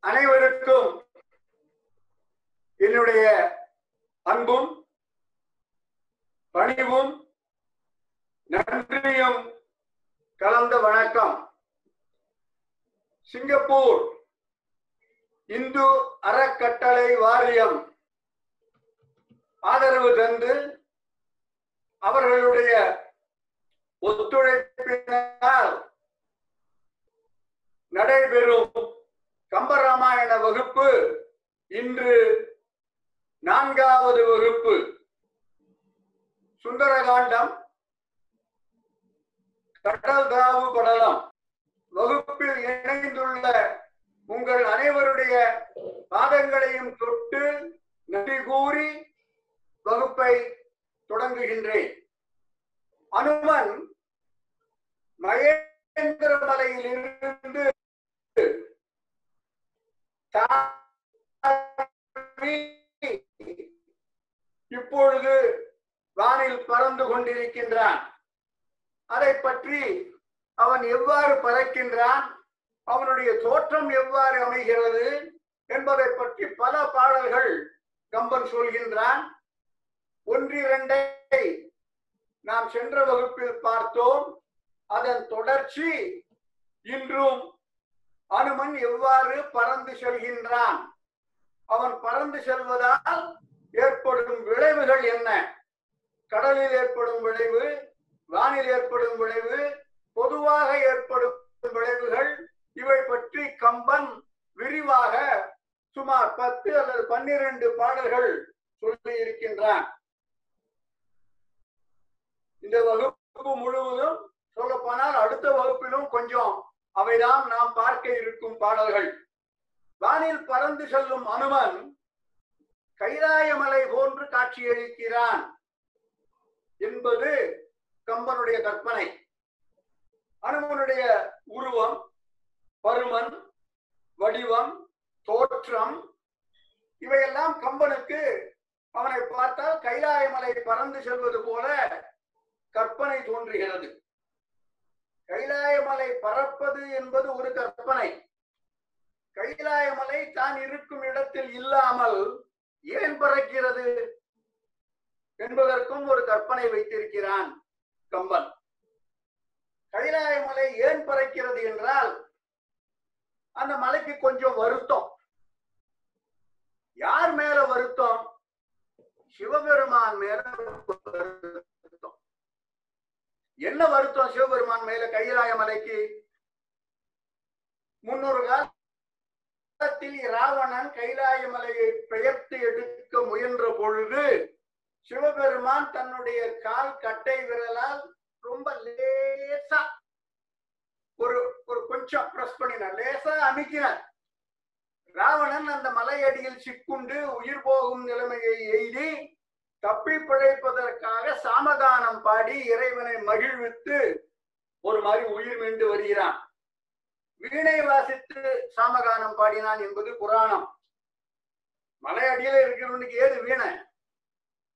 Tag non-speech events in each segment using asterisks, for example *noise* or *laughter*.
அனைவருக்கும் என்னுடைய அன்பும் பணிவும் நன்றியும் கலந்த வணக்கம். சிங்கப்பூர் இந்து அறக்கட்டளை வாரியம் ஆதரவு தந்து அவர்களுடைய ஒத்துழைப்பினால் நடைபெறும் கம்பராமாயண வகுப்பு. இன்று நான்காவது வகுப்பு. சுந்தரகாண்டம். கடல் தாவு படலம். வகுப்பில் இணைந்துள்ள உங்கள் அனைவருடைய பாதங்களையும் தொட்டு நன்றி கூறி வகுப்பை தொடங்குகின்றேன். அனுமன் மகேந்திரமலையில் இருந்து இப்பொழுது வானில் பறந்து கொண்டிருக்கின்றான். அதை பற்றி அவன் எவ்வாறு பறக்கின்றான்? அவனுடைய தோற்றம் எவ்வாறு அமைகிறது? என்பதை பற்றி பல பாடல்கள் கம்பன் சொல்கின்றான். ஒன்றிரண்டை நாம் சென்ற வகுப்பில் பார்த்தோம். அதன் தொடர்ச்சி இன்றும் அனுமன் எவ்வாறு பறந்து செல்கின்றான்? அவன் பறந்து செல்வதால் ஏற்படும் விளைவுகள் என்ன? கடலில் ஏற்படும் விளைவு வானில் ஏற்படும் விளைவு பொதுவாக ஏற்படும் விளைவுகள் இவை பற்றி கம்பன் விரிவாக சுமார் பத்து அல்லது பன்னிரண்டு பாடல்கள் சொல்லி இருக்கின்றான். இந்த வகுப்பு முழுவதும் சொல்லப்போனால் அடுத்த வகுப்பிலும் கொஞ்சம் அவைதான் நாம் பார்க்க இருக்கும் பாடல்கள். வானில் பறந்து செல்லும் அனுமன் கைலாயமலை போன்று காட்சியளிக்கிறான் என்பது கம்பனுடைய கற்பனை. அனுமனுடைய உருவம் பருமன் வடிவம் தோற்றம் இவையெல்லாம் கம்பனுக்கு அவனை பார்த்தால் கைலாயமலை பறந்து செல்வது போல கற்பனை தோன்றுகிறது. கைலாயமலை பறப்பது என்பது ஒரு கற்பனை. கைலாயமலை தான் இருக்கும் இடத்தில் இல்லாமல் ஏன் பறக்கிறது என்பதற்கும் ஒரு கற்பனை வைத்திருக்கிறான் கம்பன். கைலாயமலை ஏன் பறக்கிறது என்றால் அந்த மலைக்கு கொஞ்சம் வருத்தம். யார் மேல வருத்தம்? சிவபெருமான் மேல வருத்தம். என்ன வருத்தம் சிவபெருமான் மேல கைலாய மலைக்கு? முன்னொரு காலத்தில் ராவணன் கைலாய மலையை பெயர்த்து எடுக்க முயன்ற பொழுது சிவபெருமான் தன்னுடைய கால் கட்டை விரலால் ரொம்ப லேசா ஒரு ஒரு கொஞ்சம் பிரஸ் பண்ணினார். லேசா அமைக்கினார். ராவணன் அந்த மலையடியில் சிக்குண்டு உயிர் போகும் நிலைமையை எய்தி தப்பி பிழைப்பதற்காக சாமதானம் பாடி இறைவனை மகிழ்வித்து ஒரு மாதிரி உயிர் மீண்டு வருகிறான். வீணை வாசித்து சாமகானம் பாடினான் என்பது புராணம். மலையடியில இருக்கிறவனுக்கு ஏது வீணை?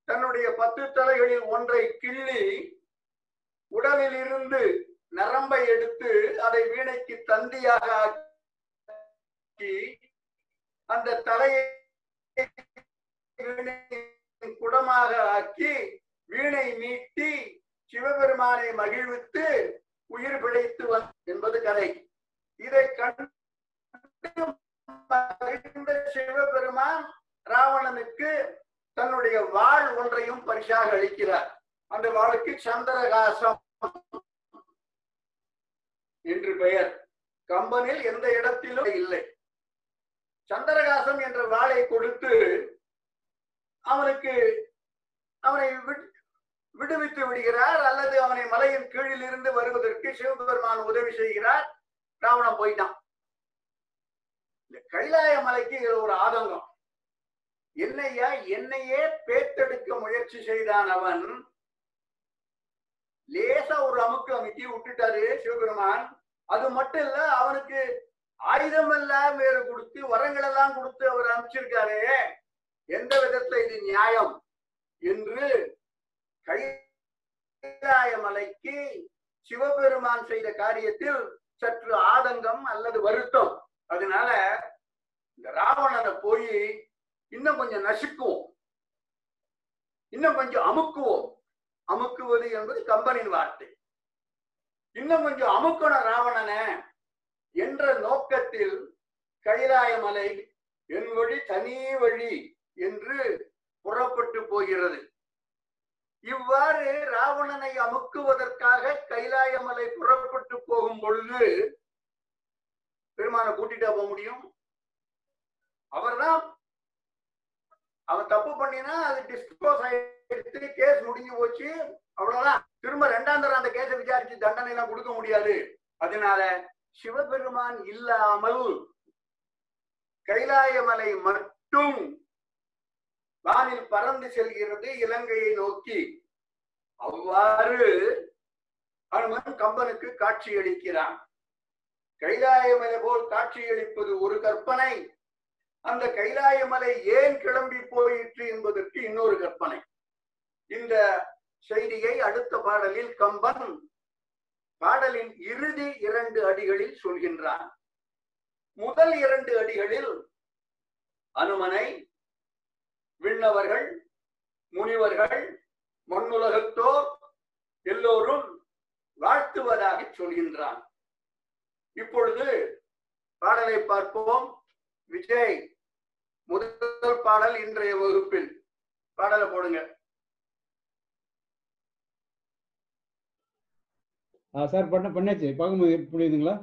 தன்னுடைய பத்து தலைகளில் ஒன்றை கிள்ளி உடலில் இருந்து நரம்பை எடுத்து அதை வீணைக்கு தந்தியாக ஆக்கி அந்த தலையை குடமாக ஆக்கி வீணை மீட்டி சிவபெருமானை மகிழ்வித்து உயிர் பிழைத்து வந்த என்பது கதை. இதை கண்டு சிவபெருமான் ராவணனுக்கு தன்னுடைய வாழ் ஒன்றையும் பரிசாக அளிக்கிறார். அந்த வாழ்க்கு சந்திரகாசம் என்று பெயர். கம்பனில் எந்த இடத்திலும் இல்லை. சந்திரகாசம் என்ற வாளை கொடுத்து அவனுக்கு அவனை விடுவித்து விடுகிறார் அல்லது அவனை மலையின் கீழில் இருந்து வருவதற்கு சிவபெருமான் உதவி செய்கிறார். ராவணன் போயிட்டான். இந்த கைலாய மலைக்கு இது ஒரு ஆதங்கம். என்னையா என்னையே பேத்தெடுக்க முயற்சி செய்தான் அவன். லேசா ஒரு அமுக்கு அமுக்கி விட்டுட்டாரு சிவபெருமான். அது மட்டும் இல்ல அவனுக்கு ஆயுதம் எல்லாம் வேறு கொடுத்து வரங்கள் எல்லாம் கொடுத்து அவர் அனுப்பிச்சிருக்காரு. எந்த விதத்துல இது நியாயம் என்று கைலாய மலைக்கு சிவபெருமான் செய்த காரியத்தில் சற்று ஆதங்கம் அல்லது வருத்தம். அதனால இந்த ராவணனை போய் இன்னும் கொஞ்சம் நசுக்குவோம். இன்னும் கொஞ்சம் அமுக்குவோம். அமுக்குவது என்பது கம்பனின் வார்த்தை. இன்னும் கொஞ்சம் அமுக்கணும் ராவணனை என்ற நோக்கத்தில் கைலாய மலை என் வழி தனி வழி என்று புறப்பட்டு போகிறது. இவ்வாறு ராவணனை அமுக்குவதற்காக கைலாயமலை புறப்பட்டு போகும் பொழுது பெருமானை கூட்டிட்டா போக முடியும்? அவர்தான். அவன் தப்பு பண்ணினா அது டிஸ்போஸ் ஆயிடுத்து கேஸ் முடிஞ்சு போச்சு. அவ்வளவுதான். திரும்ப ரெண்டாம் தரம் அந்த கேஸை விசாரிச்சு தண்டனை எல்லாம் கொடுக்க முடியாது. அதனால சிவபெருமான் இல்லாமல் கைலாயமலை மட்டும் வானில் பறந்து செல்கிறது இலங்கையை நோக்கி. அவ்வாறு ஹனுமன் கம்பனுக்கு காட்சியளிக்கிறான். கைலாயமலை போல் காட்சியளிப்பது ஒரு கற்பனை. அந்த கைலாயமலை ஏன் கிளம்பி போயிற்று என்பதற்கு இன்னொரு கற்பனை. இந்த செய்தியை அடுத்த பாடலில் கம்பன் பாடலின் இறுதி இரண்டு அடிகளில் சொல்கின்றான். முதல் இரண்டு அடிகளில் அனுமனை விண்ணவர்கள் முனிவர்கள் மண்ணுலகத்தோர் எல்லோரும் வாழ்த்துவதாக சொல்கின்றான். இப்பொழுது பாடலை பார்ப்போம். விஜய் முதல் பாடல் இன்றைய வகுப்பில். பாடலை போடுங்க. ஆ சார் பண்ண பண்ணாச்சு. பார்க்கும்போது புரியுதுங்களா?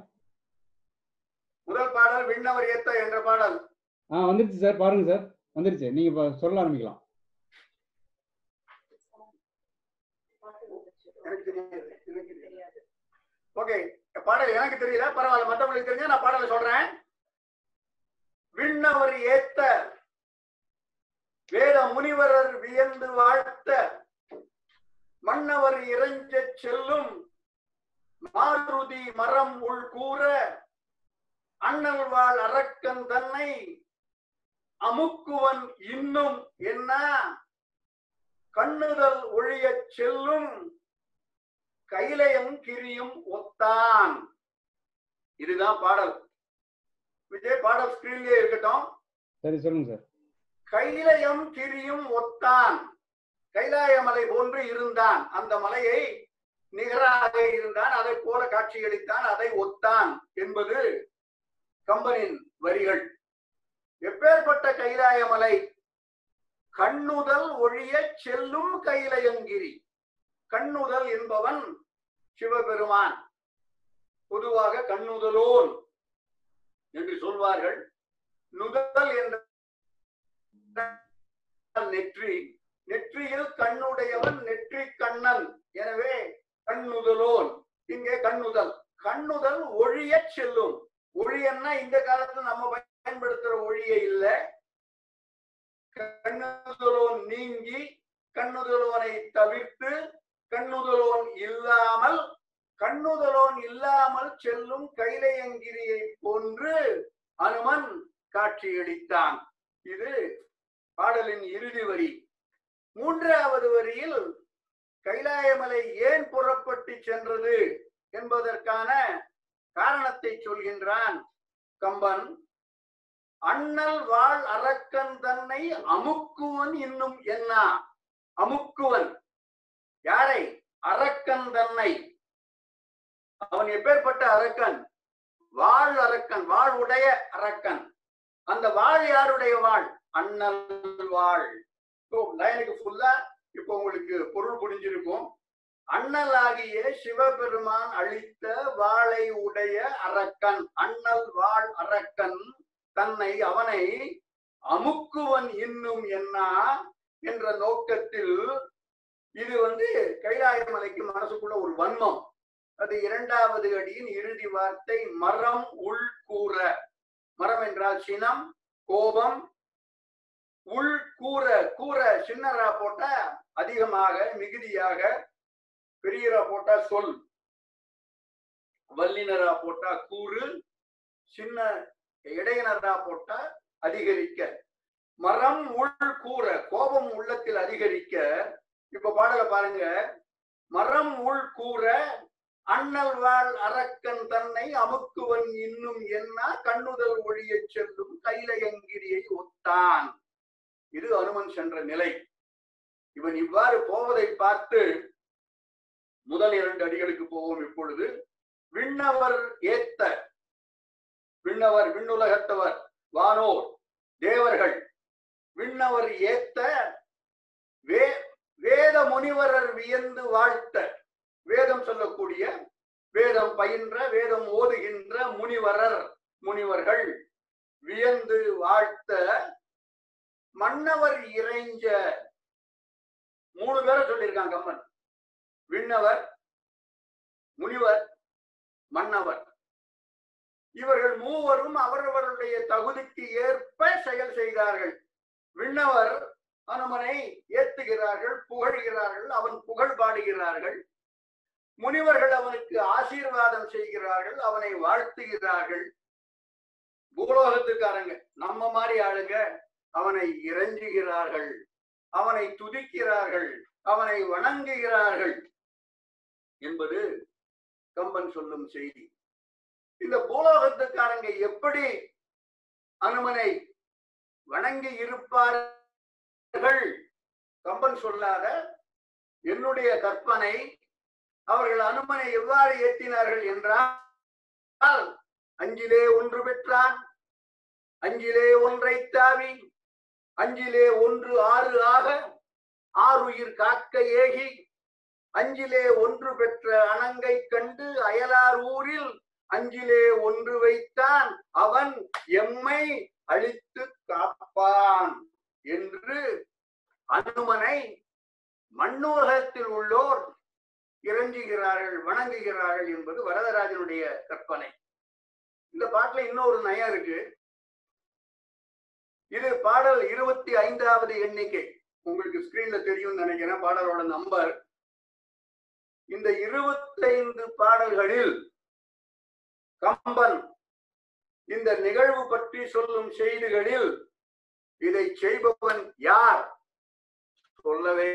முதல் பாடல் விண்ணவர் ஏத்த என்ற பாடல். ஆ வந்துருச்சு சார். பாருங்க சார். வந்துருச்சு. நீங்க இப்ப சொல்ல ஆரம்பிக்கலாம். ஓகே பாடல் எனக்கு தெரியல. பரவாயில்ல. மற்றவங்களுக்கு தெரிஞ்ச நான் பாடலை சொல்றேன். விண்ணவர் ஏத்த வேத முனிவரர் வியந்து வாழ்த்த மன்னவர் இறைஞ்ச செல்லும் மாருதி மரம் உள் கூற அண்ணல் வாழ் அரக்கன் தன்னை அமுக்குவன் இன்னும் என்ன? கண்ணுதல் ஒழியச் செல்லும் கைலயம் கிரியும் ஒத்தான். இதுதான் பாடல். விஜய் பாடல் ஸ்கிரீன்லயே இருக்கட்டும். சரி சொல்லுங்க சார். கைலயம் கிரியும் ஒத்தான். கைலாய மலை போன்று இருந்தான். அந்த மலையை நிகராக இருந்தான். அதை போல காட்சியளித்தான். அதை ஒத்தான் என்பது கம்பனின் வரிகள். எப்பேற்பட்ட கைலாய மலை கண்ணுதல் ஒழிய செல்லும் கைலயங்கிரி. கண்ணுதல் என்பவன் சிவபெருமான். பொதுவாக கண்ணுதலோன் என்று சொல்வார்கள். நுதல் என்ற நெற்றி. நெற்றியில் கண்ணுடையவன் நெற்றி கண்ணன். எனவே கண்ணுதலோன். இங்கே கண்ணுதல். கண்ணுதல் ஒழிய செல்லும். ஒழியன்னா இந்த காலத்துல நம்ம பயன்படுத்துற ஒழிய இல்ல. கண்ணுதலோன் நீங்கி கண்ணுதலோனை தவிர்த்து கண்ணுதலோன் இல்லாமல் கண்ணுதலோன் இல்லாமல் செல்லும் கைலையங்கிரியை போன்று அனுமன் காட்சியளித்தான். இது பாடலின் இறுதி வரி. மூன்றாவது வரியில் கைலாயமலை ஏன் புறப்பட்டு சென்றது என்பதற்கான காரணத்தை சொல்கின்றான் கம்பன். அண்ணல் வாழ் அரக்கன் தன்னை அமுக்குவன் இன்னும் என்ன? அமுக்குவன். யாரை? அரக்கன் தன்னை. அவன் எப்பேற்பட்ட அரக்கன்? வாழ் அரக்கன் வாழ் உடைய அரக்கன். அந்த வாழ் யாருடைய வாழ்? அண்ணல் வாழ். லைனுக்கு ஃபுல்லா இப்போ உங்களுக்கு பொருள் புரிஞ்சிருக்கும். அண்ணலாகிய சிவபெருமான் அளித்த வாளை உடைய அரக்கன். அண்ணல் வாழ் அரக்கன். தன்னை அவனை அமுக்குவன் இன்னும் என்ன என்ற நோக்கத்தில் இது வந்து கைலாய மலைக்கு மனசுக்குள்ள ஒரு வன்மம். அது இரண்டாவது அடியின் இறுதி வார்த்தை மரம் உள் கூற. மரம் என்றால் சினம் கோபம். உள் கூற கூற சின்னரா போட்டா அதிகமாக மிகுதியாக பெரியரா போட்டா சொல். வல்லினரா போட்டா கூறு. சின்ன இடையினரா போட்டா அதிகரிக்க. மரம் உள் கூற கோபம் உள்ளத்தில் அதிகரிக்க. இப்ப பாடல பாருங்க. மரம் உள் கூற அண்ணல் வாழ் அரக்கன் தன்னை அமுக்குவன் இன்னும் என்ன? கண்ணுதல் ஒழிய செல்லும் கைலயங்கிரியை ஒத்தான். இது அனுமன் சென்ற நிலை. இவன் இவ்வாறு போவதை பார்த்து முதல் இரண்டு அடிகளுக்கு போவோம் இப்பொழுது. விண்ணவர் ஏத்த விண்ணவர் விண்ணுலகத்தவர் வானோர் தேவர்கள். விண்ணவர் ஏத்த வே வேத முனிவரர் வியந்து வாழ்த்த. வேதம் சொல்லக்கூடிய வேதம் பயின்ற வேதம் ஓதுகின்ற முனிவரர் முனிவர்கள் வியந்து வாழ்த்த. மன்னவர் இறைஞ்ச மூணு பேரை சொல்லியிருக்காங்க கம்மன் விண்ணவர் முனிவர் மன்னவர். இவர்கள் மூவரும் அவரவருடைய தகுதிக்கு ஏற்ப செயல் செய்தார்கள். விண்ணவர் அனுமனை ஏத்துகிறார்கள் புகழ்கிறார்கள் அவன் புகழ் பாடுகிறார்கள். முனிவர்கள் அவனுக்கு ஆசீர்வாதம் செய்கிறார்கள் அவனை வாழ்த்துகிறார்கள். பூலோகத்துக்காரங்க நம்ம மாதிரி ஆளுங்க அவனை இறஞ்சுகிறார்கள் அவனை துதிக்கிறார்கள் அவனை வணங்குகிறார்கள் என்பது கம்பன் சொல்லும் செய்தி. இந்த பூலோகத்துக்காரங்க எப்படி அனுமனை வணங்கி இருப்பார்கள்? கம்பன் சொல்லாத என்னுடைய கற்பனை அவர்கள் அனுமனை எவ்வாறு ஏற்றினார்கள் என்றால் அஞ்சிலே ஒன்று பெற்றான் அஞ்சிலே ஒன்றை தாவி அஞ்சிலே ஒன்று ஆறு ஆக ஆறுயிர் காக்க ஏகி அஞ்சிலே ஒன்று பெற்ற அணங்கை கண்டு அயலார் ஊரில் அஞ்சிலே ஒன்று வைத்தான். அவன் எம்மை அழித்து காப்பான் என்று அனுமனை மண்ணூரகத்தில் உள்ளோர் இறங்குகிறார்கள் வணங்குகிறார்கள் என்பது வரதராஜனுடைய கற்பனை. இந்த பாட்டுல இன்னொரு நயம் இருக்கு. இது பாடல் இருபத்தி ஐந்தாவது எண்ணிக்கை. உங்களுக்கு ஸ்கிரீன்ல தெரியும் நினைக்கிறேன் பாடலோட நம்பர் இந்த இருபத்தைந்து பாடல்களில் கம்பன். இந்த நிகழ்வு பற்றி சொல்லும் செய்திகளில் இதை செய்பவன் யார்? சொல்லவே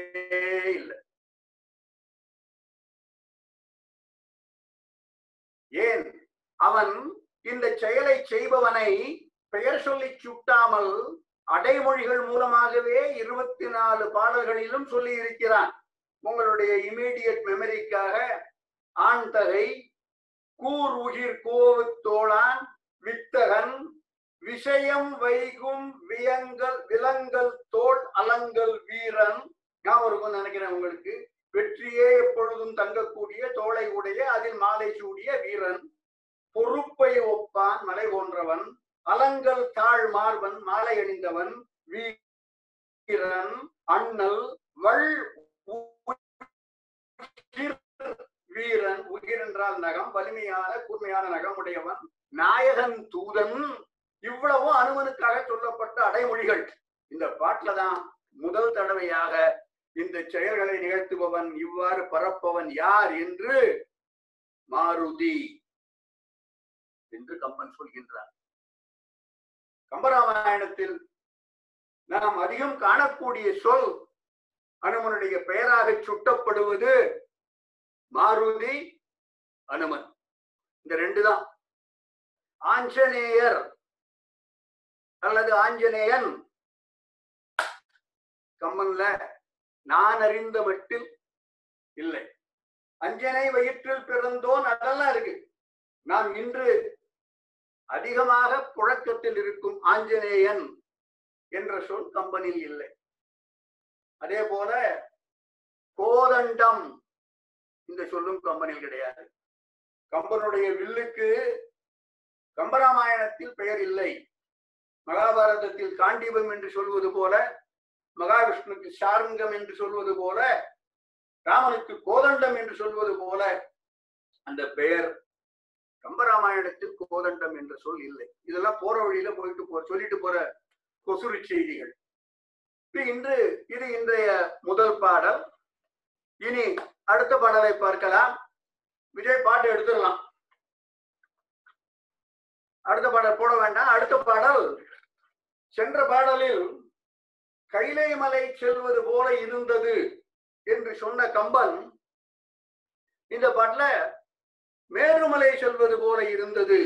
இல்லை. ஏன்? அவன் இந்த செயலை செய்பவனை பெயர் சொல்லி சுட்டாமல் அடைமொழிகள் மூலமாகவே இருபத்தி நாலு பாடல்களிலும் சொல்லி இருக்கிறான் உங்களுடைய இமீடியட் மெமரிக்காக ஆண்தகை கூர் உகிர் கோவத்தோளான் வித்தகன் விஷயம் வைகும் வியங்கல் விலங்கல் தோல் அலங்கல் வீரன். ஞாபகம் இருக்கும்னு நினைக்கிறேன் உங்களுக்கு. வெற்றியே எப்பொழுதும் தங்கக்கூடிய தோளை உடைய அதில் மாலை சூடிய வீரன். பொறுப்பை ஒப்பான் மலை போன்றவன். அலங்கல் தாழ் மார்பன் மாலை அணிந்தவன் வீரன். அண்ணல் வள் வீரன் உயிர் என்றால் நகம் வலிமையான கூர்மையான நகம் உடையவன் நாயகன் தூதன் இவ்வளவு அனுமனுக்காக சொல்லப்பட்ட அடைமொழிகள். இந்த பாட்டில தான் முதல் தடவையாக இந்த செயல்களை நிகழ்த்துபவன் இவ்வாறு பரப்பவன் யார் என்று மாருதி என்று கம்பன் சொல்கின்றார் கம்பராமாயணத்தில் நாம் அதிகம் காணக்கூடிய சொல் அனுமனுடைய பெயராக சுட்டப்படுவது மாருதி அனுமன். இந்த ரெண்டு தான் ஆஞ்சநேயர். அல்லது ஆஞ்சநேயன். கம்பன்ல நான் அறிந்த மட்டில் இல்லை. அஞ்சனை வயிற்றில் பிறந்தோன் அதெல்லாம் இருக்கு. நாம் இன்று அதிகமாக புழக்கத்தில் இருக்கும் ஆஞ்சநேயன் என்ற சொல் கம்பனில் இல்லை. அதே போல கோதண்டம் இந்த சொல்லும் கம்பனில் கிடையாது. கம்பனுடைய வில்லுக்கு கம்பராமாயணத்தில் பெயர் இல்லை. மகாபாரதத்தில் காண்டீபம் என்று சொல்வது போல மகாவிஷ்ணுக்கு சாருங்கம் என்று சொல்வது போல ராமனுக்கு கோதண்டம் என்று சொல்வது போல அந்த பெயர் கம்பராமாயணத்தில் கோதண்டம் என்ற சொல் இல்லை. இதெல்லாம் போற வழியில போயிட்டு போ சொல்லிட்டு போற கொசுறு செய்திகள். இன்று இது இன்றைய முதல் பாடல் இனி அடுத்த பாடலை பார்க்கலாம். விஜய் பாட்டு எடுத்துடலாம். அடுத்த பாடல் போட வேண்டாம். அடுத்த பாடல் சென்ற பாடலில் கைலை மலை செல்வது போல இருந்தது என்று சொன்ன கம்பன் இந்த பாட்டுல மேருமலை செல்வது போல இருந்தது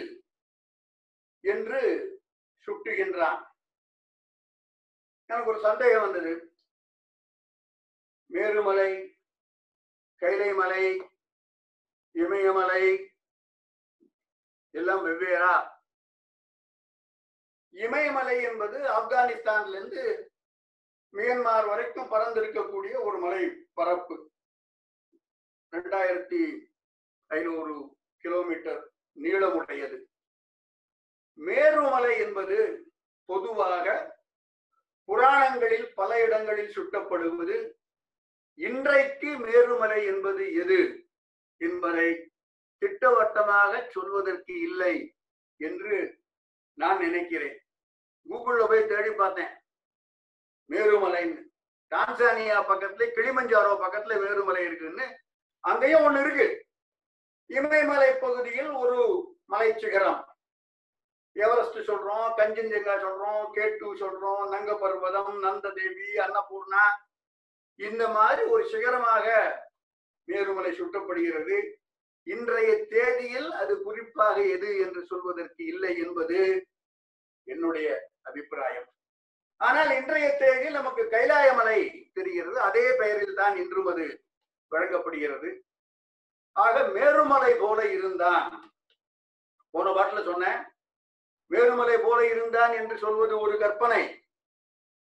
என்று சுட்டுகின்றான். எனக்கு ஒரு சந்தேகம் வந்தது. மேருமலை கைலை மலை இமயமலை எல்லாம் வெவ்வேறா. இமயமலை என்பது ஆப்கானிஸ்தான்ல இருந்து மியான்மார் வரைக்கும் பறந்திருக்கக்கூடிய ஒரு மலை பரப்பு. ரெண்டாயிரத்தி ஐநூறு கிலோமீட்டர் நீளமுடையது. மேருமலை என்பது பொதுவாக புராணங்களில் பல இடங்களில் சுட்டப்படுவது இன்றைக்கு மேருமலை என்பது எது என்பதை திட்டவட்டமாக சொல்வதற்கு இல்லை என்று நான் நினைக்கிறேன். கூகுள்ல போய் தேடி பார்த்தேன். மேருமலைன்னு. டான்சானியா பக்கத்துல கிளிமஞ்சாரோ பக்கத்துல மேருமலை இருக்குன்னு. அங்கேயும் ஒண்ணு இருக்கு. இமயமலை பகுதியில் ஒரு மலை சிகரம் எவரெஸ்ட் சொல்றோம் கஞ்சஞ்சங்கா சொல்றோம் கேட்டு சொல்றோம் நங்க பர்வதம் நந்த தேவி அன்னபூர்ணா இந்த மாதிரி ஒரு சிகரமாக மேருமலை சுட்டப்படுகிறது. இன்றைய தேதியில் அது குறிப்பாக எது என்று சொல்வதற்கு இல்லை என்பது என்னுடைய அபிப்பிராயம். ஆனால் இன்றைய தேதியில் நமக்கு கைலாயமலை தெரிகிறது. அதே பெயரில் தான் இன்றும் அது வழங்கப்படுகிறது. ஆக மேருமலை போல இருந்தான். போன பாட்டுல சொன்னேன் மேருமலை போல இருந்தான் என்று சொல்வது ஒரு கற்பனை.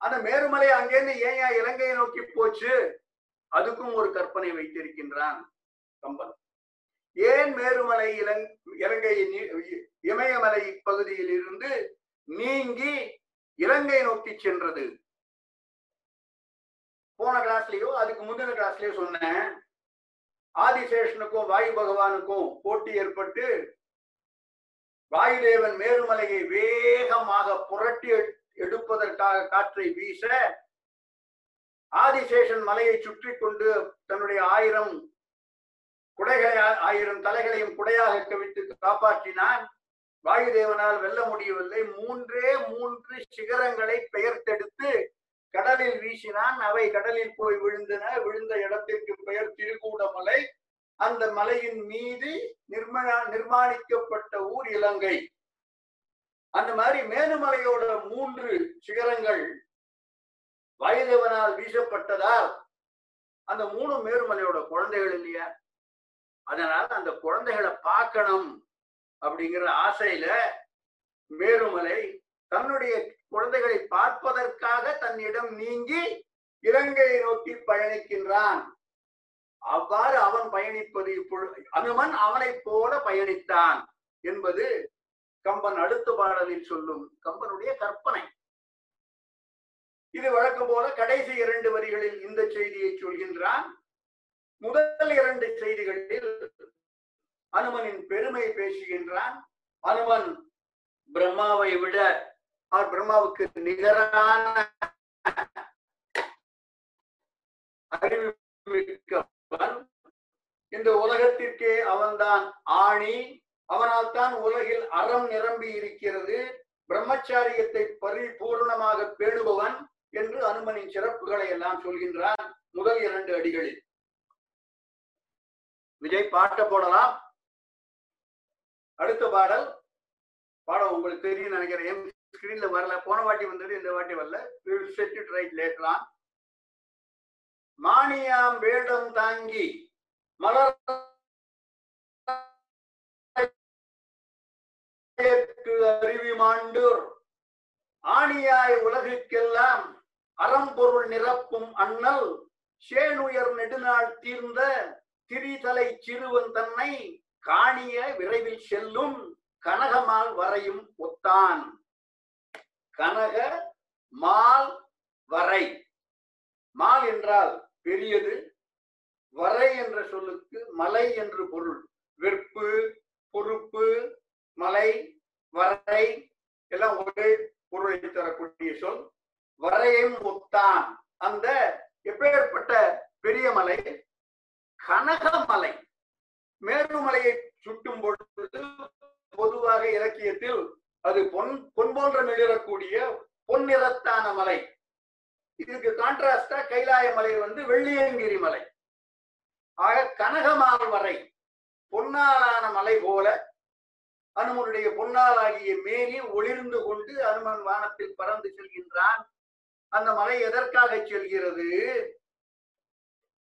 அந்த மேருமலை அங்கேருந்து ஏன் ஏன் இலங்கையை நோக்கி போச்சு? அதுக்கும் ஒரு கற்பனை வைத்திருக்கின்றான் கம்பன். ஏன் மேருமலை இலங் இலங்கையின் இமயமலை பகுதியில் இருந்து நீங்கி இலங்கை நோக்கி சென்றது? போன கிளாஸ்லயோ அதுக்கு முந்தின கிளாஸ்லயோ சொன்னேன். ஆதிசேஷனுக்கும் வாயு பகவானுக்கும் போட்டி ஏற்பட்டு வாயுதேவன் மேருமலையை வேகமாக புரட்டி எடுப்பதற்காக காற்றை வீச ஆதிசேஷன் மலையை சுற்றி கொண்டு தன்னுடைய ஆயிரம் குடைகளை ஆயிரம் தலைகளையும் குடையாக கவித்து காப்பாற்றினான். வாயுதேவனால் வெல்ல முடியவில்லை. மூன்றே மூன்று சிகரங்களை பெயர்த்தெடுத்து கடலில் வீசினான். அவை கடலில் போய் விழுந்தன. விழுந்த இடத்திற்கு பெயர் திருக்கூடமலை அந்த மலையின் மீது நிர்மணா நிர்மாணிக்கப்பட்ட ஊர் இலங்கை. அந்த மாதிரி மேலுமலையோட மூன்று சிகரங்கள் வாயுதேவனால் வீசப்பட்டதால் அந்த மூணு மேருமலையோட குழந்தைகள் இல்லையா? அதனால அந்த குழந்தைகளை பார்க்கணும் அப்படிங்கிற ஆசையில மேருமலை தன்னுடைய குழந்தைகளை பார்ப்பதற்காக தன்னிடம் நீங்கி இலங்கையை நோக்கி பயணிக்கின்றான். அவ்வாறு அவன் பயணிப்பது இப்பொழுது அனுமன் அவனைப் போல பயணித்தான் என்பது கம்பன் அடுத்த பாடலில் சொல்லும் கம்பனுடைய கற்பனை. இது வழக்கம் போல கடைசி இரண்டு வரிகளில் இந்த செய்தியை சொல்கின்றான். முதல் இரண்டு செய்திகளில் அனுமனின் பெருமை பேசுகின்றான். அனுமன் பிரம்மாவை விட அவர் பிரம்மாவுக்கு நிகரான அறிவிமிக்கவன். இந்த உலகத்திற்கே அவன்தான் ஆணி. அவனால் தான் உலகில் அறம் நிரம்பி இருக்கிறது பிரம்மச்சாரியத்தை பரிபூர்ணமாக பேணுபவன் என்று அனுமனின் சிறப்புகளை எல்லாம் சொல்கின்றான் முதல் இரண்டு அடிகளில். விஜய் பாட்ட போடலாம். அடுத்த பாடல். பாடம் உங்களுக்கு தெரியும் நினைக்கிறேன். ஸ்கிரீன்ல வரல. போன வாட்டி வந்தது இந்த வாட்டி வரல. செட் இட் ரைட் லேட்டரான் மானியாம் வேடம் தாங்கி மலர் அருவி மாண்டூர். ஆணியாய் உலகுக்கெல்லாம் அறம்பொருள் நிரப்பும் அண்ணல். சேனுயர் நெடுநாள் தீர்ந்த திரிதலை சிறுவன் தன்னை காணிய விரைவில் செல்லும் கனகமால் வரையும் ஒத்தான். கனக மால் வரை. மால் என்றால் பெரியது. வரை என்ற சொல்லுக்கு மலை என்று பொருள். வெற்பு பொறுப்பு மலை வரை எல்லாம் ஒரே பொருளை தரக்கூடிய சொல். வரையும் ஒத்தான் அந்த எப்பேற்பட்ட பெரிய மலை கனகமலை மேருமலையை சுட்டும் பொழுது பொதுவாக இலக்கியத்தில் அது பொன் பொன் போன்ற மிளிரக்கூடிய பொன்னிறத்தான மலை. இதுக்கு கான்ட்ராஸ்டா கைலாய மலை வந்து வெள்ளியங்கிரி மலை. ஆக கனகமால் வரை பொன்னாலான மலை போல அனுமனுடைய பொன்னாளாகிய மேலே ஒளிர்ந்து கொண்டு அனுமன் வானத்தில் பறந்து செல்கின்றான். அந்த மலை எதற்காக செல்கிறது?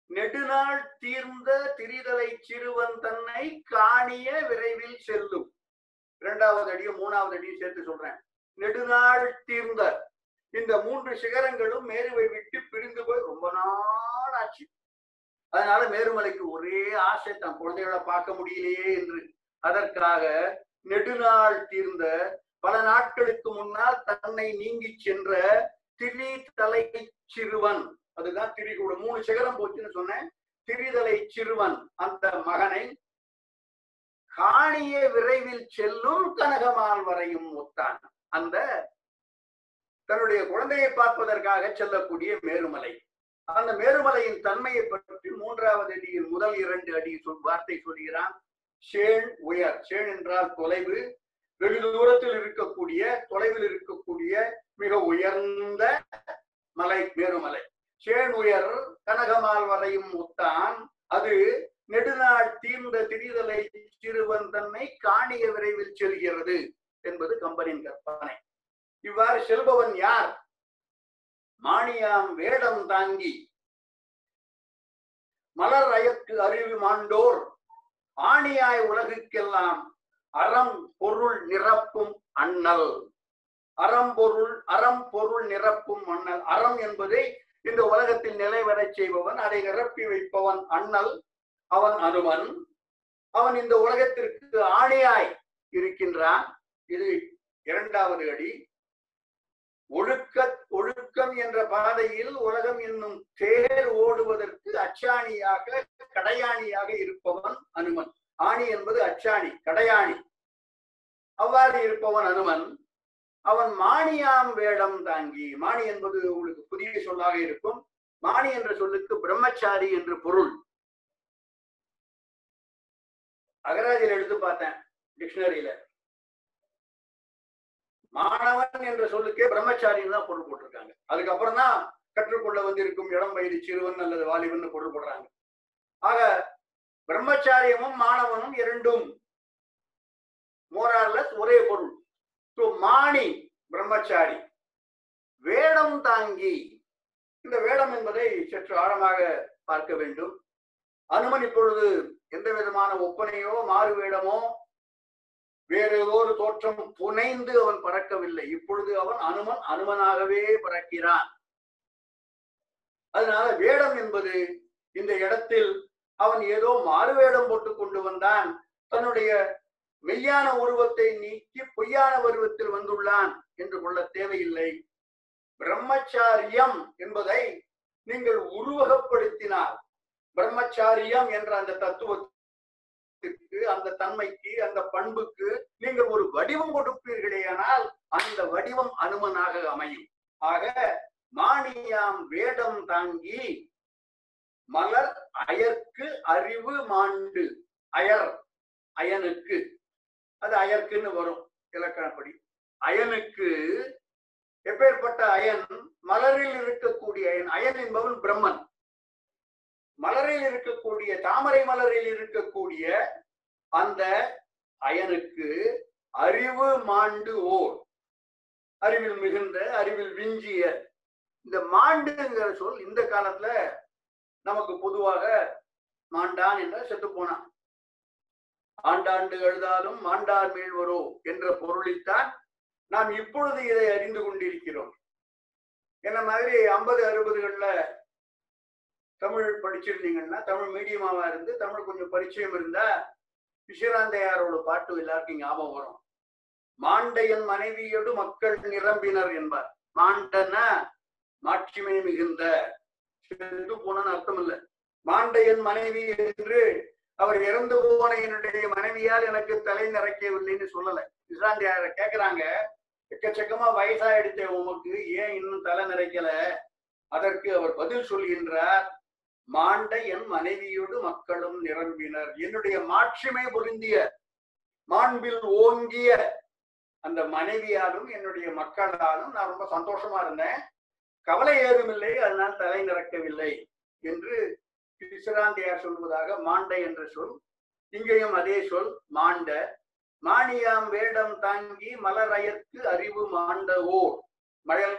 நெடுநாள் தீர்ந்த திரிதலை சிறுவன் தன்னை காணிய விரைவில் செல்லும். இரண்டாவது அடியும் மூணாவது அடியும் சேர்த்து சொல்றேன். நெடுநாள் தீர்ந்த இந்த மூன்று சிகரங்களும் மேருவை விட்டு பிரிந்து போய் ரொம்ப நாள் ஆச்சு அதனால மேருமலைக்கு ஒரே ஆசை தன் குழந்தைகளை பார்க்க முடியலையே என்று. அதற்காக நெடுநாள் தீர்ந்த பல நாட்களுக்கு முன்னால் தன்னை நீங்கி சென்ற திரி தலை சிறுவன். அதுதான் திரிகூட மூணு சிகரம் போச்சுன்னு சொன்னேன். திரிதலை சிறுவன். அந்த மகனை காணிய விரைவில் செல்லும் கனகமால் வரையும் ஒத்தான் அந்த தன்னுடைய குழந்தையை பார்ப்பதற்காக செல்லக்கூடிய மேருமலை. அந்த மேருமலையின் தன்மையை பற்றி மூன்றாவது அடியில் முதல் இரண்டு அடி சொல் வார்த்தை சொல்கிறான். ஷேன் உயர் ஷேன் என்றால் தொலைவு. வெகு தூரத்தில் இருக்கக்கூடிய தொலைவில் இருக்கக்கூடிய மிக உயர்ந்த மலை மேருமலை சேன் உயர் கனகமால் வரையும் முத்தான். அது நெடுநாள் தீர்ந்த திரிதலை சிறுவன் தன்னை காணிய விரைவில் செல்கிறது என்பது கம்பனின் கற்பனை. இவ்வாறு செல்பவன் யார்? மானியாம் வேடம் தாங்கி மலர் அயக்கு அறிவு மாண்டோர். ஆணியாய் உலகுக்கெல்லாம் அறம் பொருள் நிரப்பும் அண்ணல். அறம்பொருள் அறம் பொருள் நிரப்பும் அண்ணல். அறம் என்பதை இந்த உலகத்தில் நிலைவரச் செய்பவன் அதை நிரப்பி வைப்பவன் அண்ணல் அவன் அனுமன். அவன் இந்த உலகத்திற்கு ஆணையாய் இருக்கின்றான். இது இரண்டாவது அடி. ஒழுக்க ஒழுக்கம் என்ற பாதையில் உலகம் என்னும் தேர் ஓடுவதற்கு அச்சாணியாக கடையாணியாக இருப்பவன் அனுமன். ஆணி என்பது அச்சாணி கடையாணி. அவ்வாறு இருப்பவன் அனுமன். அவன் மானியாம் வேடம் தாங்கி மாணி என்பது உங்களுக்கு புதிய சொல்லாக இருக்கும். மாணி என்ற சொல்லுக்கு பிரம்மச்சாரி என்று பொருள். அகராஜில் எடுத்து பார்த்தேன் டிக்ஷனரியில. மாணவன் என்ற சொல்லுக்கே பிரம்மச்சாரின்னு தான் பொருள் போட்டிருக்காங்க. அதுக்கப்புறம் தான் கற்றுக்கொள்ள வந்திருக்கும் இளம் வயது சிறுவன் அல்லது வாலிபன் பொருள் போடுறாங்க. ஆக பிரம்மச்சாரியமும் மாணவனும் இரண்டும் மோரார்லஸ் ஒரே பொருள். ஸோ மாணி பிரம்மச்சாரி. வேடம் தாங்கி. இந்த வேடம் என்பதை சற்று ஆழமாக பார்க்க வேண்டும். அனுமன் இப்பொழுது எந்த விதமான ஒப்பனையோ மாறு வேடமோ வேற ஏதோ ஒரு தோற்றம் புனைந்து அவன் பறக்கவில்லை. இப்பொழுது அவன் அனுமன் அனுமனாகவே பறக்கிறான். அதனால வேடம் என்பது இந்த இடத்தில் அவன் ஏதோ மாறு வேடம் போட்டு கொண்டு வந்தான். தன்னுடைய மெய்யான உருவத்தை நீக்கி பொய்யான உருவத்தில் வந்துள்ளான் என்று கொள்ள தேவையில்லை. பிரம்மச்சாரியம் என்பதை நீங்கள் உருவகப்படுத்தினால் பிரம்மச்சாரியம் என்ற அந்த தத்துவத்திற்கு அந்த தன்மைக்கு அந்த பண்புக்கு நீங்கள் ஒரு வடிவம் கொடுப்பீர்களேயானால் அந்த வடிவம் அனுமனாக அமையும். ஆக மானியாம் வேடம் தாங்கி மலர் அயற்கு அறிவு மாண்டு. அயர் அயனுக்கு. அது அயர்க்குன்னு வரும் இலக்கணப்படி. அயனுக்கு எப்பேற்பட்ட அயன் மலரில் இருக்கக்கூடிய அயன். அயன் என்பவன் பிரம்மன். மலரில் இருக்கக்கூடிய தாமரை மலரில் இருக்கக்கூடிய அந்த அயனுக்கு அறிவு மாண்டு ஓர். அறிவில் மிகுந்த அறிவில் விஞ்சிய. இந்த மாண்டுங்கிற சொல் இந்த காலத்துல நமக்கு பொதுவாக மாண்டான் என்ற செத்து போனான். ஆண்டாண்டு எழுதாலும் மாண்டார் மீழ்வரோ என்ற பொருளில்தான் நாம் இப்பொழுது இதை அறிந்து கொண்டிருக்கிறோம். என்ன மாதிரி ஐம்பது அறுபதுகள்ல தமிழ் படிச்சிருந்தீங்கன்னா தமிழ் மீடியமாவா இருந்து தமிழ் கொஞ்சம் பரிச்சயம் இருந்தா விஸ்வராந்தையாரோட பாட்டு எல்லாருக்கும் ஞாபகம் வரும். மாண்டையன் மனைவியோடு மக்கள் நிரம்பினர் என்பார். மாண்டனா மாட்சிமை மிகுந்த. செத்து போனன்னு அர்த்தம் இல்ல. மாண்டையன் மனைவி என்று அவர் இறந்து போன என்னுடைய மனைவியால் எனக்கு தலை நிறைக்கவில்லைன்னு சொல்லல. விஸ்ராந்தியார கேக்குறாங்க. எக்கச்சக்கமா வயசாயிடுச்சே உமக்கு. ஏன் இன்னும் தலை நிறைக்கல? அதற்கு அவர் பதில் சொல்கின்றார். மாண்ட என் மனைவியோடு மக்களும் நிரம்பினர். என்னுடைய மாட்சிமை பொருந்திய மாண்பில் ஓங்கிய அந்த மனைவியாலும் என்னுடைய மக்களாலும் நான் ரொம்ப சந்தோஷமா இருந்தேன். கவலை ஏதுமில்லை அதனால் தலை நிறக்கவில்லை என்று விசிராந்தையார் சொல்வதாக மாண்டை என்ற சொல் இங்கேயும் அதே சொல் மாண்ட மானியாம் வேடம் தாங்கி மலரயற்கு அறிவு மாண்ட ஓர். மழல்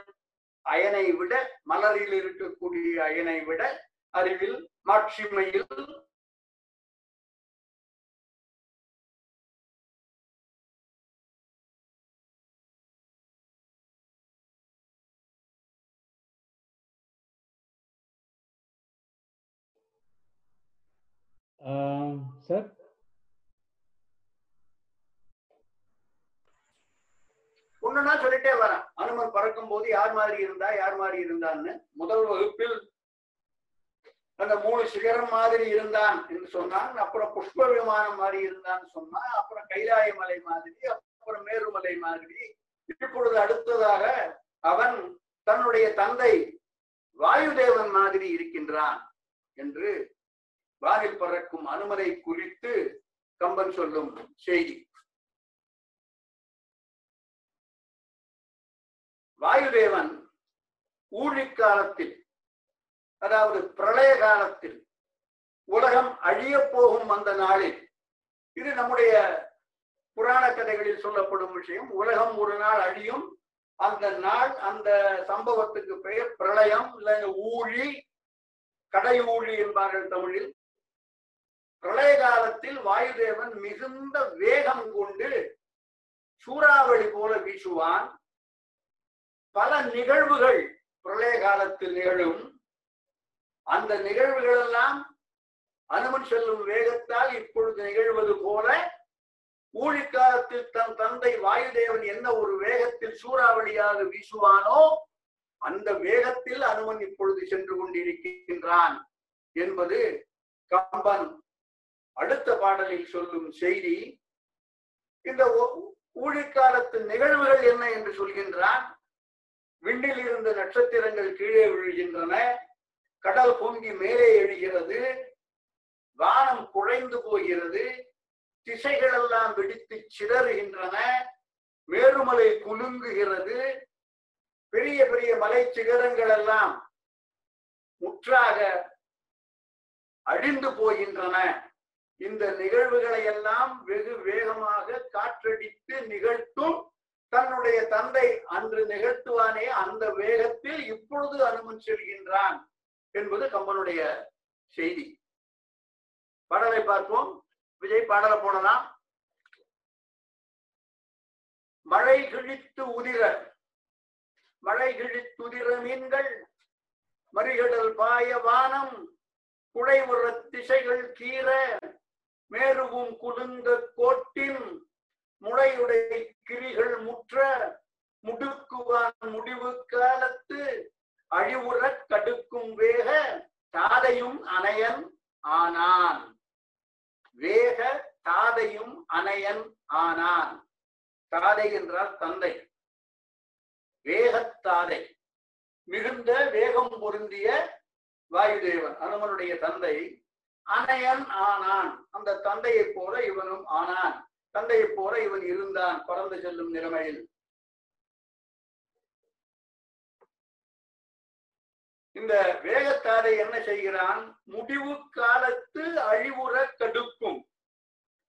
அயனை விட மலரில் இருக்கக்கூடிய அயனை விட அறிவில் மாட்சிமையில் சார்? ஒண்ணுன்னா சொல்லிட்டே வரேன். அனுமன் பறக்கும் போது யார் மாதிரி இருந்தா யார் மாதிரி இருந்தான்னு முதல் வகுப்பில் அந்த மூணு சிகரம் மாதிரி இருந்தான் என்று சொன்னான். அப்புறம் புஷ்ப விமானம் மாதிரி இருந்தான்னு சொன்னான். அப்புறம் கைலாய மலை மாதிரி அப்புறம் மேருமலை மாதிரி. இப்பொழுது அடுத்ததாக அவன் தன்னுடைய தந்தை வாயுதேவன் மாதிரி இருக்கின்றான் என்று வானில் பறக்கும் அனுமனை குறித்து கம்பன் சொல்லும் செய்தி. வாயுதேவன் ஊழிக் காலத்தில் அதாவது பிரளய காலத்தில் உலகம் அழிய போகும் அந்த நாளில் இது நம்முடைய புராண கதைகளில் சொல்லப்படும் விஷயம். உலகம் ஒரு நாள் அழியும் அந்த நாள் அந்த சம்பவத்துக்கு பெயர் பிரளயம் இல்லை ஊழி கடை ஊழி என்பார்கள் தமிழில். பிரளய காலத்தில் வாயுதேவன் மிகுந்த வேகம் கொண்டு சூறாவளி போல வீசுவான். பல நிகழ்வுகள் பிரளய காலத்தில் நிகழும். அந்த நிகழ்வுகள் எல்லாம் அனுமன் செல்லும் வேகத்தால் இப்பொழுது நிகழ்வது போல ஊழிக்காலத்தில் தன் தந்தை வாயுதேவன் என்ன ஒரு வேகத்தில் சூறாவளியாக வீசுவானோ அந்த வேகத்தில் அனுமன் இப்பொழுது சென்று கொண்டிருக்கின்றான் என்பது கம்பன் அடுத்த பாடலில் சொல்லும் செய்தி. இந்த ஊழிக்காலத்து நிகழ்வுகள் என்ன என்று சொல்கின்றான். விண்ணில் இருந்த நட்சத்திரங்கள் கீழே விழுகின்றன. கடல் பொங்கி மேலே எழுகிறது வானம் குழைந்து போகிறது திசைகள் எல்லாம் வெடித்து சிதறுகின்றன மேருமலை குலுங்குகிறது பெரிய பெரிய மலை சிகரங்கள் எல்லாம் முற்றாக அழிந்து போகின்றன. இந்த நிகழ்வுகளை எல்லாம் வெகு வேகமாக காற்றடித்து நிகழ்த்தும். தன்னுடைய தந்தை அன்று நிகழ்த்துவானே அந்த வேகத்தில் இப்பொழுது அனுமன் செல்கின்றான். என்பது கம்பனுடைய செய்தி. பாடலை பார்ப்போம். விஜய் பாடலை போடலாம். மழை கிழித்து உதிர மழை கிழித்துதிர மீன்கள் மறிகடல் பாய வானம் குடைமுற திசைகள் கீர மேருவும் குலுங்க கோட்டின் முளையுடைய கிரிகள் முற்ற முடுக்குவான் முடிவு காலத்து அழிவுற கடுக்கும் வேக தாதையும் அணையன் ஆனான். வேக தாதையும் அணையன் ஆனான். தாதை என்றால் தந்தை. வேகத்தாதை மிகுந்த வேகம் பொருந்திய வாயுதேவன் அனுமனுடைய தந்தை அணையன் ஆனான். அந்த தந்தையைப் போல இவனும் ஆனான். தந்தையைப் போல இவன் இருந்தான். பறந்து செல்லும் நிலைமையில் இந்த வேகத்தாரை என்ன செய்கிறான்? முடிவு காலத்து அழிவுற கடுக்கும்.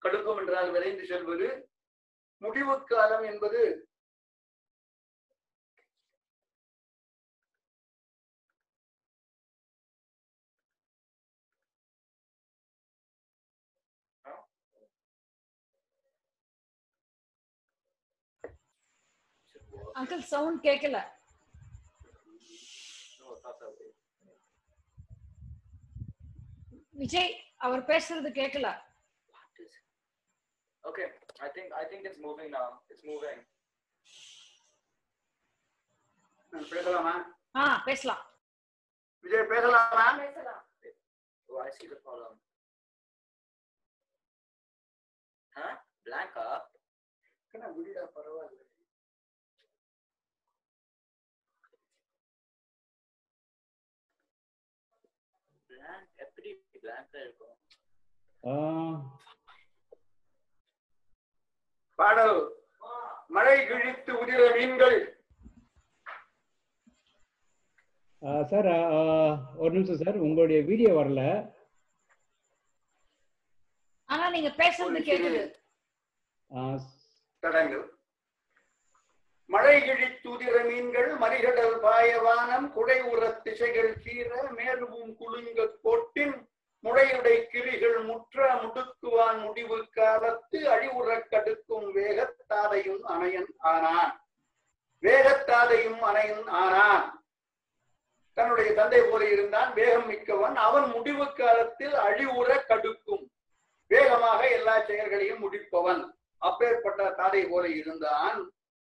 கடுக்கும் என்றால் விரைந்து செல்வது. முடிவு காலம் என்பது அங்கிள் சவுண்ட் கேட்கல விஜய் அவர் பேசுறது கேட்கல Okay, I think I think it's moving now. It's moving. பேசலாமா ஆ பேசலாம் விஜய் பேசலாமா Oh, I see the problem. Huh? Blanca? என்ன விடியா பரவாயில்ல பாடல் மழை கிழித்து உதிர மீன்கள். சார் ஒரு நிமிஷம் சார் உங்களுடைய வீடியோ வரல. ஆனா நீங்க பேசுறது கேக்குது. மழை கிழித்துதிர மீன்கள் மறிகடல் பாயவானம் குடை உரத் திசைகள் கீற மேருவும் குலுங்க கோட்டின் முளையுடை கிளிகள் முற்ற முடுக்குவான் முடிவு காலத்து அழிவுறக் கடுக்கும் வேகத்தாதையும் அணையன் ஆனான். வேகத்தாதையும் அணையன் ஆனான். தன்னுடைய தந்தை போல இருந்தான் வேகம் மிக்கவன். அவன் முடிவு காலத்தில் அழிவுற கடுக்கும் வேகமாக எல்லா செயல்களையும் முடிப்பவன். அப்பேற்பட்ட தாதை போல இருந்தான்.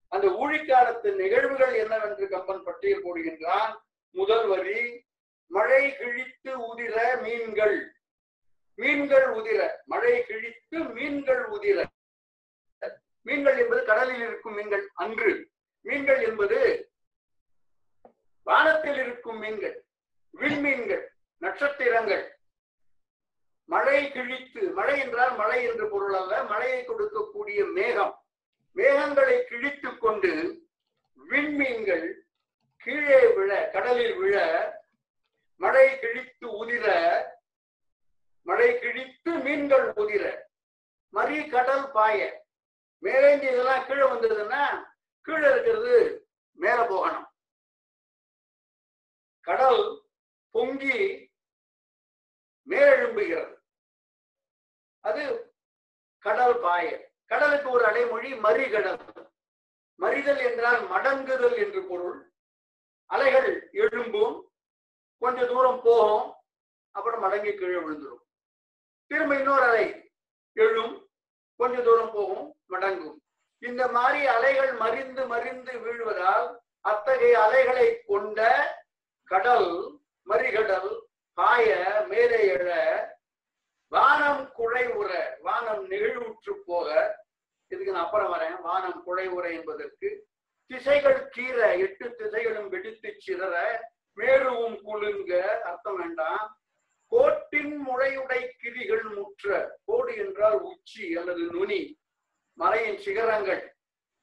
அந்த ஊழிக்காலத்து நிகழ்வுகள் என்னவென்று கம்பன் பட்டியல் போடுகின்றான். முதல் வரி மழை கிழித்து உதிர மீன்கள். மீன்கள் உதிர மழை கிழித்து மீன்கள் உதிர. மீன்கள் என்பது கடலில் இருக்கும் மீன்கள் அன்று. மீன்கள் என்பது வானத்தில் இருக்கும் மீன்கள் விண்மீன்கள் நட்சத்திரங்கள். மழை கிழித்து மழை என்றால் மழை என்று பொருள் அல்ல மழையை கொடுக்கக்கூடிய மேகம். மேகங்களை கிழித்து கொண்டு விண்மீன்கள் கீழே விழ கடலில் விழ மழை கிழித்து உதிர மழை கிழித்து மீன்கள் உதிர மறி கடல் பாய. மேலேந்து இதெல்லாம் கீழே வந்ததுன்னா கீழே இருக்கிறது மேல போகணும். கடல் பொங்கி மேலெழும்புகிறது. அது கடல் பாய. கடலுக்கு ஒரு அடைமொழி மறிகடல். மறிதல் என்றால் மடங்குதல் என்று பொருள். அலைகள் எழும்பும். கொஞ்ச தூரம் போகும் அப்புறம் மடங்கி கீழே விழுந்துடும் திரும்ப இன்னொரு அலை எழும் கொஞ்ச தூரம் போகும் மடங்கும். இந்த மாதிரி அலைகள் மறிந்து மறிந்து வீழ்வதால் அத்தகைய அலைகளை கொண்ட கடல் மறிகடல் பாய மேலே எழ வானம் குழை உற வானம் நெகிழ்வுற்று போக இதுக்கு நான் அப்புறம் வரேன். வானம் குழை உற என்பதற்கு திசைகள் கீற எட்டு திசைகளும் வெடித்து சிதற பேருவும் குழுங்க அர்த்தம் வேண்டாம். கோட்டின் முறையுடை கிரிகள் முற்ற கோடு என்றால் உச்சி அல்லது நுனி மலையின் சிகரங்கள்.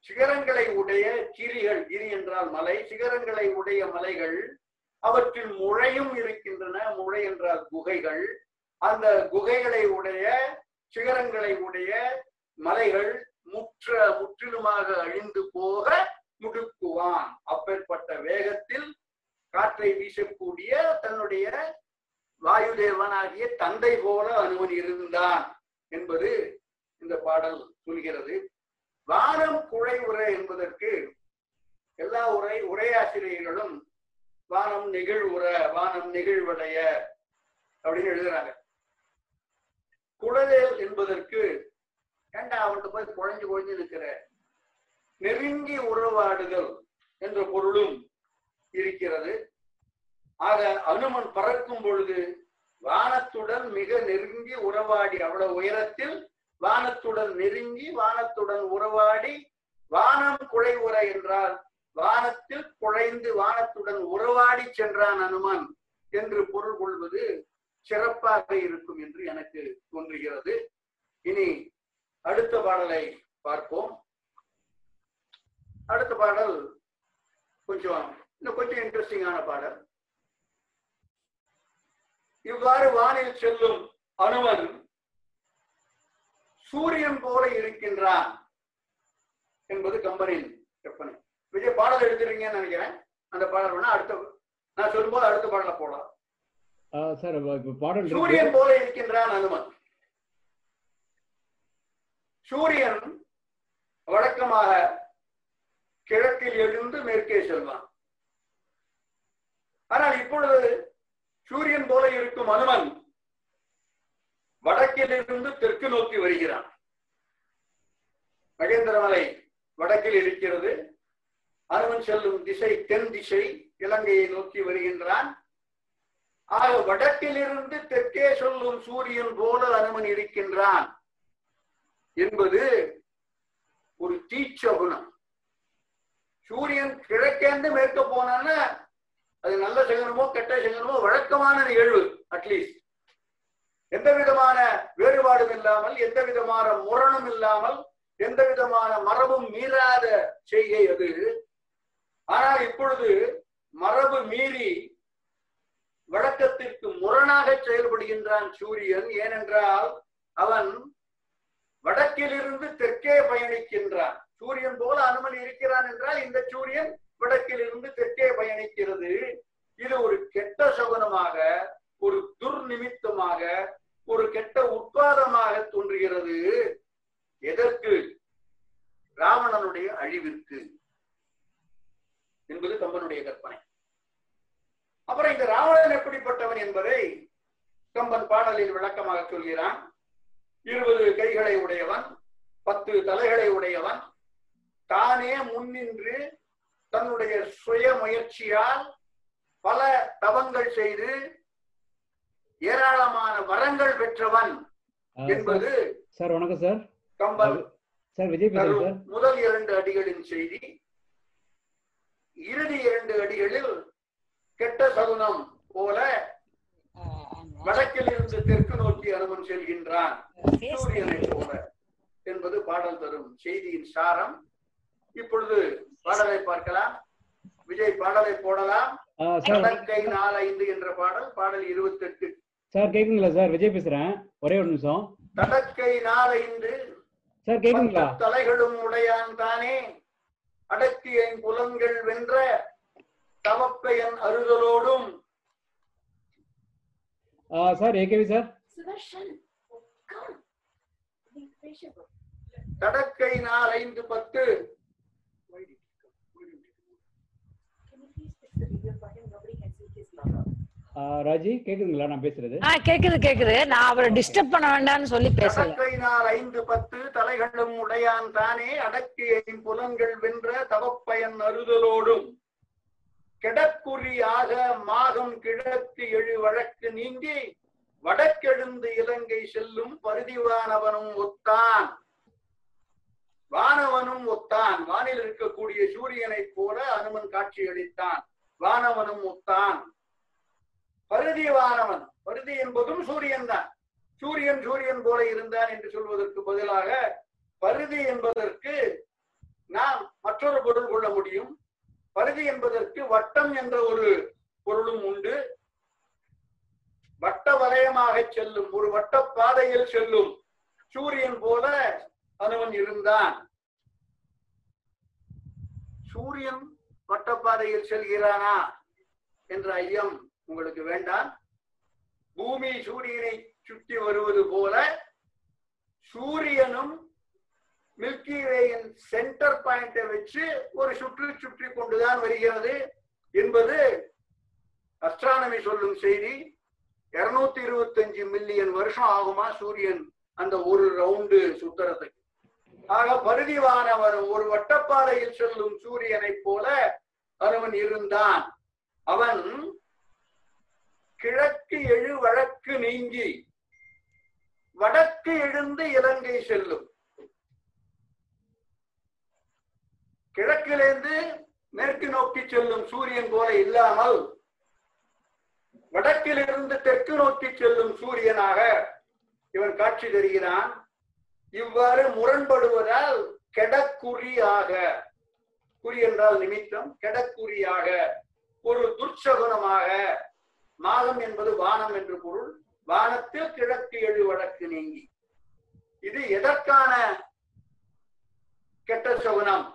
சிகரங்களை உடைய கிரிகள் கிரி என்றால் மலை சிகரங்களை உடைய மலைகள் அவற்றில் முளையும் இருக்கின்றன முளை என்றால் குகைகள். அந்த குகைகளை உடைய சிகரங்களை உடைய மலைகள் முற்ற முற்றிலுமாக அழிந்து போக முடுக்குவான். அப்பேற்பட்ட வேகத்தில் காற்றை வீசக்கூடிய தன்னுடைய வாயுதேவனாகிய தந்தை போல அனுமன் இருந்தான் என்பது இந்த பாடல் சொல்கிறது. வானம் குழை உரை என்பதற்கு எல்லா உரை உரையாசிரியர்களும் வானம் நெகிழ்வுற வானம் நெகிழ்வடைய அப்படின்னு எழுதுறாங்க. குழலேல் என்பதற்கு ஏண்டா அவன்கிட்ட போய் குழஞ்சு குழஞ்சு இருக்கிற நெருங்கி உறவாடுதல் என்ற பொருளும் இருக்கிறது. ஆக அனுமன் பறக்கும் பொழுது வானத்துடன் மிக நெருங்கி உறவாடி அவ்வளவு உயரத்தில் வானத்துடன் நெருங்கி வானத்துடன் உறவாடி வானம் குழை உற என்றால் வானத்தில் குழைந்து வானத்துடன் உறவாடி சென்றான் அனுமன் என்று பொருள் கொள்வது சிறப்பாக இருக்கும் என்று எனக்கு தோன்றுகிறது. இனி அடுத்த பாடலை பார்ப்போம். அடுத்த பாடல் கொஞ்சம் இன்னும் கொஞ்சம் இன்ட்ரெஸ்டிங்கான பாடல். இவ்வாறு வானில் செல்லும் அனுமன் சூரியன் போல இருக்கின்றான் என்பது கம்பனின் கற்பனை. விஜய் பாடல் எடுத்துறீங்கன்னு நினைக்கிறேன். அந்த பாடல் வேணா அடுத்த நான் சொல்லும்போது அடுத்த பாடல போடலாம். சார் பாடல். சூரியன் போல இருக்கின்றான் அனுமன். சூரியன் வழக்கமாக கிழக்கில் எழுந்து மேற்கே செல்வான். ஆனால் இப்பொழுது சூரியன் போல இருக்கும் அனுமன் வடக்கிலிருந்து தெற்கு நோக்கி வருகிறான். மகேந்திரமலை வடக்கில் இருக்கிறது. அனுமன் செல்லும் திசை தென் திசை இலங்கையை நோக்கி வருகின்றான். ஆக வடக்கிலிருந்து தெற்கே சொல்லும் சூரியன் போல அனுமன் இருக்கின்றான் என்பது ஒரு தீச்சகுணம் சூரியன் கிழக்கேந்து மேற்க போனான்னா அது நல்ல சகனமோ கெட்ட சகனமோ வழக்கமான நிகழ்வு அட்லீஸ்ட் எந்த விதமான வேறுபாடும் இல்லாமல் எந்த விதமான முரணும் இல்லாமல் எந்த விதமான மரபும் மீறாத செய்கை அது. ஆனால் இப்பொழுது மரபு மீறி வழக்கத்திற்கு முரணாக செயல்படுகின்றான் சூரியன் ஏனென்றால் அவன் வடக்கிலிருந்து தெற்கே பயணிக்கின்றான். சூரியன் போல அனுமன் இருக்கிறான் என்றால் இந்த சூரியன் வடக்கிலிருந்து தெற்கே பயணிக்கிறது. இது ஒரு கெட்ட சகுனமாக ஒரு துர்நிமித்தமாக ஒரு கெட்ட உட்பாதமாக தோன்றுகிறது. எதற்கு? ராவணனுடைய அழிவிற்கு என்பது கம்பனுடைய கற்பனை. அப்புறம் இந்த ராவணன் எப்படிப்பட்டவன் என்பதை கம்பன் பாடலில் விளக்கமாக சொல்கிறான். இருபது கைகளை உடையவன் பத்து தலைகளை உடையவன் தானே முன்னின்று தன்னுடைய சுய முயற்சியால் பல தவங்கள் செய்து ஏராளமான வரங்கள் பெற்றவன் என்பது சார் வணக்கம் சார். கம்பன் சார் விஜய் முதல் இரண்டு அடிகளின் செய்தி. இறுதி இரண்டு அடிகளில் கெட்ட சகுனம் போல வடக்கில் இருந்து தெற்கு நோக்கி அனுமன் செல்கின்றான். சூரியனை போல என்பது பாடல் தரும் செய்தியின் சாரம். இப்பொழுது பாடலை பார்க்கலாம். விஜய் பாடலை போடலாம். கடற்கை நாலைந்து என்ற பாடல் பாடல் இருபத்தி எட்டு சார் கேக்குங்களா சார்? விஜய் பேசுறேன். ஒரே ஒரு நிமிஷம். கடற்கை நாலைந்து சார் கேக்குங்களா தலைகளும் உடையான் தானே. அடக்கிய புலன்கள் வென்ற தவப்பெயன் அறுதலோடும். ஆ, சார் ஏகேவி சார். கடற்கை நாள் ஐந்து பத்து. ராஜி கேக்குதுங்களா? நான் பேசுறது. ஆ கேக்குது கேக்குது. நான் அவரை டிஸ்டர்ப் பண்ண வேண்டாம்னு சொல்லி நாள் ஐந்து பத்து தலைகளும் உடையான் தானே. அடக்கிய புலன்கள் வென்ற தவப்பயன் அறுதலோடும் கிடக்குறியாக மாகம் கிழக்கு எழு வழக்கு நீங்கி வடக்கெழுந்து இலங்கை செல்லும் பருதிவானவனும் ஒத்தான். வானவனும் ஒத்தான். வானில் இருக்கக்கூடிய சூரியனைப் போல அனுமன் காட்சியளித்தான். வானவனும் முத்தான். பருதி வானவன். பருதி என்பதும் சூரியன் தான். சூரியன் சூரியன் போல இருந்தான் என்று சொல்வதற்கு பதிலாக பருதி என்பதற்கு நாம் மற்றொரு பொருள் கொள்ள முடியும். பருதி என்பதற்கு வட்டம் என்ற ஒரு பொருளும் உண்டு. வட்ட வலயமாக செல்லும் ஒரு வட்ட பாதையில் செல்லும் சூரியன் போல அனுமன் இருந்தான். சூரியன் வட்டப்பாதையில் செல்கிறானா என்ற ஐயம் உங்களுக்கு வேண்டாம். பூமி சூரியனை சுற்றி வருவது போல சூரியனும் மில்கி வேயின் சென்டர் பாயிண்டை வச்சு ஒரு சுற்று சுற்றி கொண்டுதான் வருகிறது என்பது அஸ்ட்ரானமி சொல்லும் செய்தி. இருநூத்தி இருபத்தஞ்சு மில்லியன் வருஷம் ஆகுமா சூரியன் அந்த ஒரு ரவுண்டு சுத்தரத்துக்கு. ஆக பருதிவானவரும் ஒரு வட்டப்பாறையில் செல்லும் சூரியனைப் போல அருவன் இருந்தான். அவன் கிழக்கு எழு வழக்கு நீங்கி வடக்கு எழுந்து இலங்கை செல்லும். கிழக்கிலிருந்து மேற்கு நோக்கி செல்லும் சூரியன் போல இல்லாமல் வடக்கிலிருந்து தெற்கு நோக்கி செல்லும் சூரியனாக இவன் காட்சி தருகிறான். இவ்வாறு முரண்படுவதால் கெடக்குறியாக. குறி என்றால் நிமித்தம் கெடக்குறியாக. ஒரு துர்ச்சகுணமாக. மாதம் என்பது வானம் என்று பொருள். வானத்தில் கிழக்கு எழு வடக்கு நீங்கி. இது எதற்கான கெட்ட சகுனம்?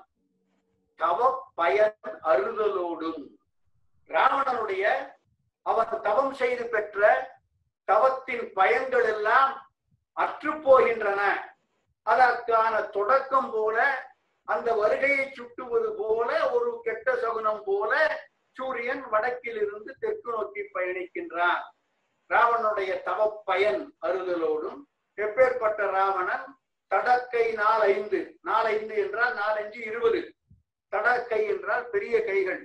தவ பயன் அருதலோடும். ராவணனுடைய அவன் தவம் செய்து பெற்ற தவத்தின் பயன்கள் எல்லாம் அற்று போகின்றன அதற்கான தொடக்கம் போல அந்த வருகையை சுட்டுவது போல ஒரு கெட்ட சகுனம் போல சூரியன் வடக்கில் இருந்து தெற்கு நோக்கி பயணிக்கின்றான். ராவனுடைய தவ பயன் அறுதலோடும் எப்பேற்பட்ட ராவணன்? தடக்கை நாலைந்து நாலைந்து என்றால் நாலஞ்சு இருபது. தடக்கை என்றால் பெரிய கைகள்.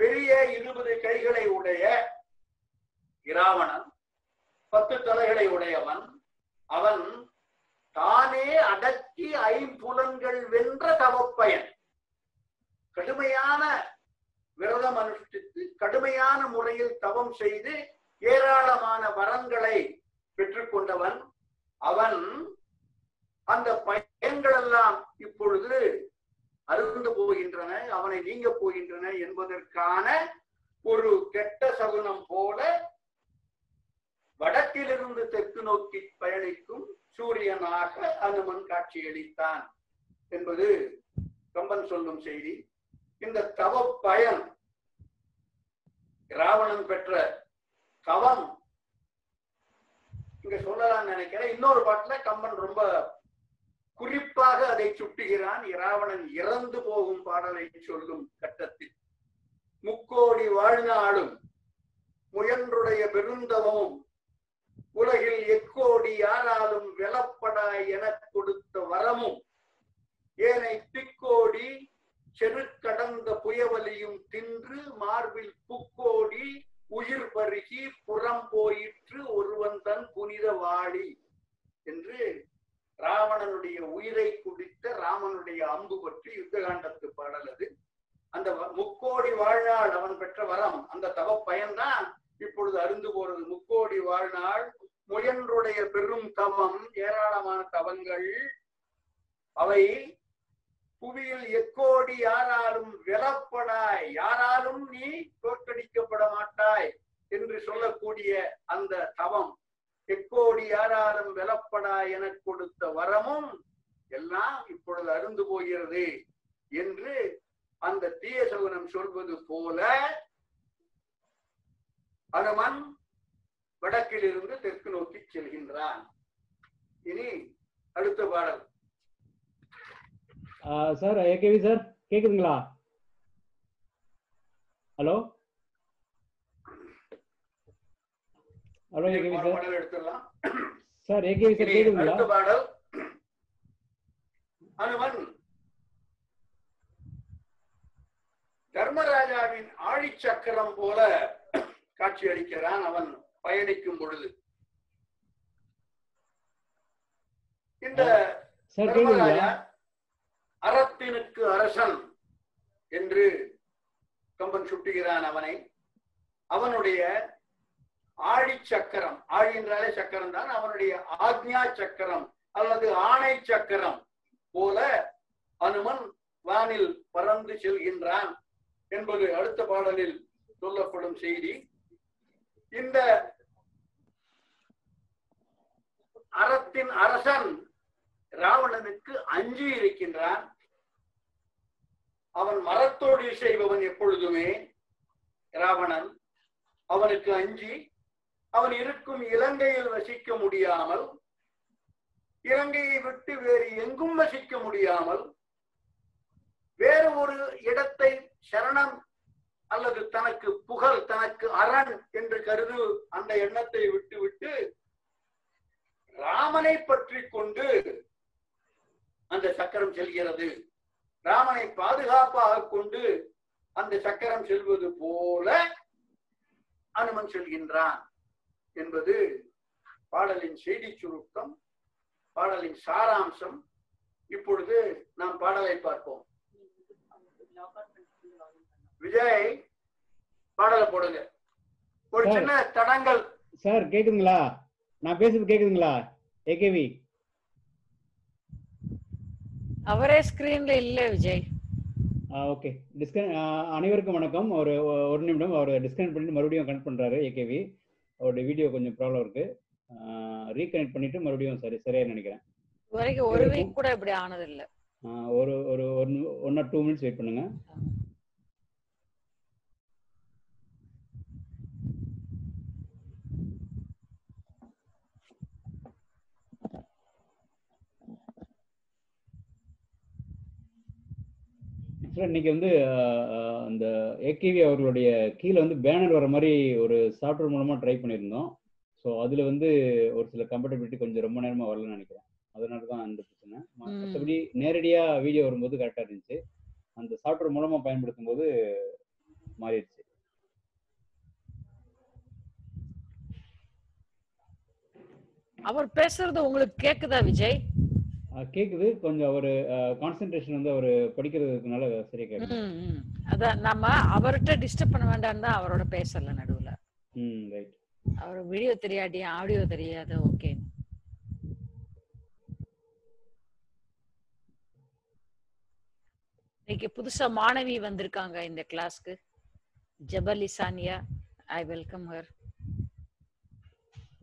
பெரிய இருபது கைகளை உடைய இராவணன் பத்து தலைகளை உடையவன் அவன் தானே அடக்கி ஐம்புலன்கள் வென்ற தவப்பயன். கடுமையான விரதம் அனுஷ்டித்து கடுமையான முறையில் தவம் செய்து ஏராளமான வரங்களை பெற்றுக்கொண்டவன் அவன். அந்த பயன்கள் எல்லாம் இப்பொழுது அருந்து போகின்றன அவனை நீங்க போகின்றன என்பதற்கான ஒரு கெட்ட சகுனம் போல வடக்கிலிருந்து தெற்கு நோக்கி பயணிக்கும் சூரியனாக அனுமன் காட்சியளித்தான் என்பது கம்பன் சொல்லும் செய்தி. இந்த தவ பயன் ராவணன் பெற்ற தவம் இங்க சொல்லலாம் நினைக்கிறேன். இன்னொரு பாட்டுல கம்பன் ரொம்ப குறிப்பாக அதை சுட்டுகிறான். இராவணன் இறந்து போகும் பாடலை சொல்லும் கட்டத்தில். முக்கோடி வாழ்நாளும் முயன்றுடைய பெருந்தவமும் உலகில் எக்கோடி யாராலும் வெலப்படாய் எனக் கொடுத்த வரமும் ஏனை திக்கோடி செருக்கடந்த புயவலியும் தின்று மார்பில் புக்கோடி உயிர் பருகி புறம் போயிற்று ஒருவன் தன் புனித வாழி என்று ராவணனுடைய உயிரை குடித்த ராமனுடைய அம்பு பற்றி யுத்தகாண்டத்து பாடல் அது. அந்த முக்கோடி வாழ்நாள் அவன் பெற்ற வரம் அந்த தவ பயன்தான் இப்பொழுது அருந்து போறது. முக்கோடி வாழ்நாள் முயன்றுடைய பெரும் தவம் ஏராளமான தவங்கள். அவை புவியில் எக்கோடி யாராலும் விலப்படாய் யாராலும் நீ தோற்கடிக்கப்பட மாட்டாய் என்று சொல்லக்கூடிய அந்த தவம். எக்கோடி யாராலும் விலப்படாய் என கொடுத்த வரமும் எல்லாம் இப்பொழுது அருந்து போகிறது என்று அந்த தீய சகுனம் சொல்வது போல அனுமன் வடக்கிலிருந்து தெற்கு நோக்கி செல்கின்றான். இனி அடுத்த பாடல். சார் ஏகேவி சார் கேக்குதுங்களா? ஹலோ? Hello AKV sir. எடுத்துடலாம். சார் ஏகேவி சார் கேக்குதுங்களா? அடுத்த பாடல். அனுமன். தர்மராஜாவின் ஆழி சக்கரம் போல காட்சி அளிக்கிறான் அவன். பயணிக்கும் பொழுது. இந்த அறத்தினுக்கு அரசன் என்று கம்பன் சுட்டுகிறான் அவனை. அவனுடைய ஆழி சக்கரம் ஆழி என்றாலே சக்கரம் தான் அவனுடைய ஆக்ஞா சக்கரம் அல்லது ஆணை சக்கரம் போல அனுமன் வானில் பறந்து செல்கின்றான் என்பது அடுத்த பாடலில் சொல்லப்படும் செய்தி. இந்த அறத்தின் அரசன் ராவணனுக்கு அஞ்சி இருக்கின்றான். அவன் மரத்தோடு செய்பவன் எப்பொழுதுமே ராவணன். அவனுக்கு அஞ்சி. அவன் இருக்கும் இலங்கையில் வசிக்க முடியாமல் இலங்கையை விட்டு வேறு எங்கும் வசிக்க முடியாமல் வேறு ஒரு இடத்தை சரணம் அல்லது தனக்கு புகழ் தனக்கு அரண் என்று கருது அந்த எண்ணத்தை விட்டுவிட்டு ராமனை பற்றி கொண்டு அந்த சக்கரம் செல்கிறது. ராமனை பாதுகாப்பாக கொண்டு அந்த சக்கரம் செல்வது போல அனுமன் செல்கின்றான் என்பது பாடலின் செய்தி சுருக்கம் பாடலின் சாராம்சம். இப்பொழுது நாம் பாடலை பார்ப்போம். விஜய் பாடலை போடுங்க. ஒரு சார். சின்ன தடங்கள். சார் கேக்குதுங்களா? நான் பேசுறது கேக்குதுங்களா? ஏகேவி அவரே ஸ்கிரீன்ல இல்ல விஜய். ஓகே. டிஸ்கன் அனைவருக்கும் வணக்கம். ஒரு ஒரு நிமிடம். அவர் டிஸ்கனெக்ட் பண்ணிட்டு மறுபடியும் கனெக்ட் பண்றாரு ஏகேவி அவருடைய வீடியோ கொஞ்சம் ப்ராப்ளம் இருக்கு. ரீகனெக்ட் பண்ணிட்டு மறுபடியும் சரி சரியா நினைக்கிறேன். வரைக்கும் ஒரு வீக் கூட இப்படி ஆனது இல்ல ஒரு ஒரு one or two minutes wait பண்ணுங்க. இன்னைக்கு வந்து அந்த ஏகேவி அவர்களுடைய கீழே வந்து பேனர் வர மாதிரி ஒரு சாஃப்ட்வேர் மூலமா ட்ரை பண்ணியிருந்தோம். ஸோ அதுல வந்து ஒரு சில கம்பேட்டபிலிட்டி கொஞ்சம் ரொம்ப நேரமா வரலன்னு நினைக்கிறேன். அதனால தான் அந்த பிரச்சனை. மற்றபடி நேரடியா வீடியோ வரும்போது கரெக்டாக இருந்துச்சு. அந்த சாஃப்ட்வேர் மூலமா பயன்படுத்தும் போது மாறிடுச்சு. அவர் பேசுறது உங்களுக்கு கேக்குதா விஜய்? கேக்குது. கொஞ்சம் அவர் கான்சென்ட்ரேஷன் வந்து அவர் படிக்கிறதுனால சரியா ம். அதான் நம்ம அவர்கிட்ட டிஸ்டர்ப் பண்ண வேண்டாம் தான் அவரோட பேசல நடுவுல. ம் ரைட் அவர் வீடியோ தெரியாட்டி ஆடியோ தெரியாது ஓகே இன்னைக்கு புதுசா மாணவி வந்திருக்காங்க இந்த கிளாஸ்க்கு ஜபலி Sania I welcome her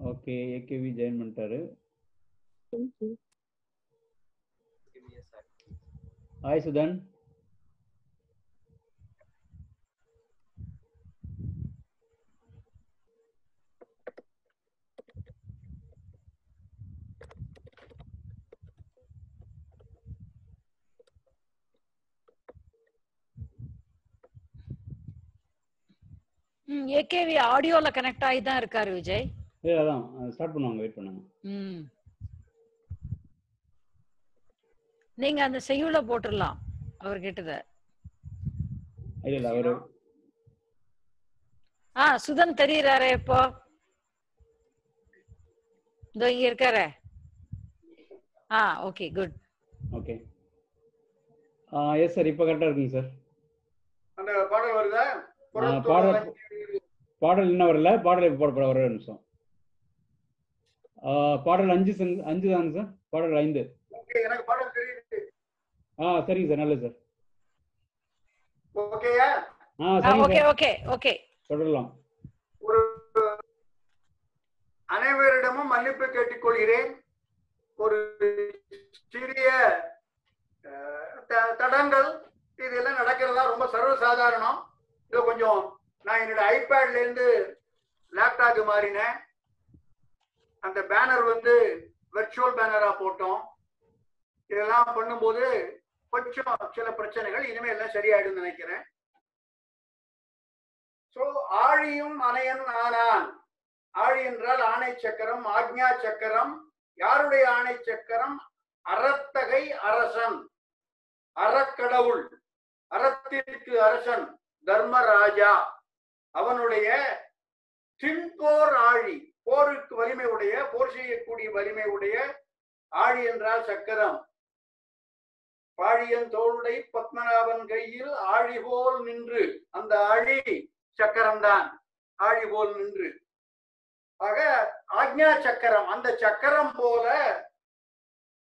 okay AKV join பண்ணிட்டாரு. ஹாய் சுதன் ஏகேவி ஆடியோல கனெக்ட் ஆகி தான் இருக்காரு விஜய். ஏ அதான் ஸ்டார்ட் பண்ணுவாங்க வெயிட் பண்ணுங்க. ம். நீங்க அந்த செய்யுள போட்டுடலாம் அவர் கேட்டத. இல்ல இல்ல அவரு ஆ சுதன் தெரியறாரே இப்போ. இதோ இங்க இருக்காரே. ஆ okay good. Okay. Yes sir இப்போ கரெக்டாக இருக்குங்க சார். அந்த பாடல் வருதா? பாடல் பாடல் இன்னும் வரல. பாடல் இப்போ போட ஒரு நிமிஷம். ஆ, பாடல் அஞ்சு அஞ்சு தாங்க சார்? பாடல் ஐந்து. எனக்கு பாடல் தெரியுது. ஆ சரிங்க சார் நல்லது சார் ஓகேயா ஆ சரிங்க ஓகே சார் ஓகே ஓகே தொடரலாம். ஒரு அனைவரிடமும் மன்னிப்பு கேட்டுக்கொள்கிறேன். ஒரு சிறிய தடங்கள். இதெல்லாம் நடக்கிறதா ரொம்ப சர்வசாதாரணம். இது கொஞ்சம் நான் என்னோட ஐபேட்ல இருந்து லேப்டாப் மாறினேன். அந்த பேனர் வந்து வெர்ச்சுவல் பேனரா போட்டோம். இதெல்லாம் பண்ணும்போது கொஞ்சம் சில பிரச்சனைகள் இனிமே எல்லாம் சரியாயிடும் நினைக்கிறேன். சோ ஆழியும் அணையன் ஆனான் ஆழி என்றால் ஆணை சக்கரம் ஆக்ஞா சக்கரம் யாருடைய ஆணை சக்கரம்? அறத்தகை அரசன். அறக்கடவுள். அறத்திற்கு அரசன் தர்மராஜா. அவனுடைய தின்போர் ஆழி போருக்கு வலிமை உடைய போர் செய்யக்கூடிய வலிமை உடைய ஆழி என்றால் சக்கரம். பாழியன் தோளுடை பத்மநாபன் கையில் ஆழி போல் நின்று அந்த ஆழி சக்கரம்தான். ஆழி போல் நின்று. ஆக ஆக்ஞா சக்கரம் அந்த சக்கரம் போல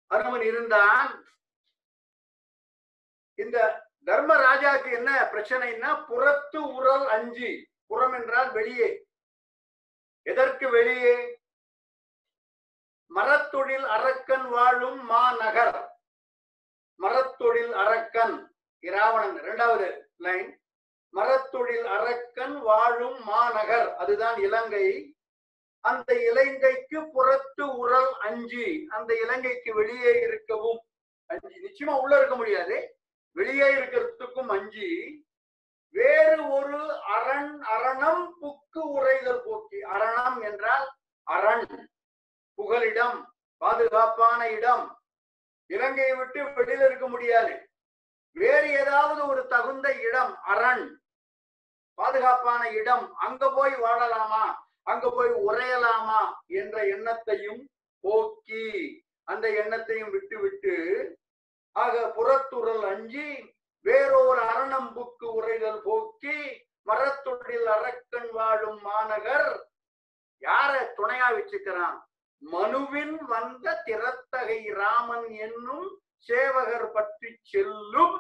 அனுமன் இருந்தான். இந்த தர்மராஜாக்கு என்ன பிரச்சனைன்னா புறத்து உரல் அஞ்சு. புறம் என்றால் வெளியே. எதற்கு வெளியே? மரத்தொழில் அரக்கன் வாழும் மாநகர். மரத்தொழில் அரக்கன். இராவணன் இரண்டாவது லைன் மரத்தொழில் அரக்கன் வாழும் மாநகர். அதுதான் இலங்கை. அந்த இலங்கைக்கு புறத்து உரல் அஞ்சு. அந்த இலங்கைக்கு வெளியே இருக்கவும் அஞ்சு. நிச்சயமா உள்ள இருக்க முடியாது. வெளியே இருக்கிறதுக்கும் அஞ்சு. வேறு ஒரு அரண் அரணம் புக்கு உரைதல் போக்கி. அரணம் என்றால் அரண் புகலிடம் பாதுகாப்பான இடம். இலங்கையை விட்டு வெளியில இருக்க முடியாது. வேறு ஏதாவது ஒரு தகுந்த இடம் அரண் பாதுகாப்பான இடம் அங்க போய் வாழலாமா? அங்க போய் உரையலாமா என்ற எண்ணத்தையும் போக்கி அந்த எண்ணத்தையும் விட்டு விட்டு ஆக புறத்துறல் அஞ்சி வேறொரு அரணம்புக்கு உரைதல் போக்கி மரத்தொழில் அரக்கன் வாழும் மாநகர் யார துணையா வச்சுக்கிறான்? மனுவின் வந்த திறத்தகை ராமன் என்னும் சேவகர் பற்றி செல்லும்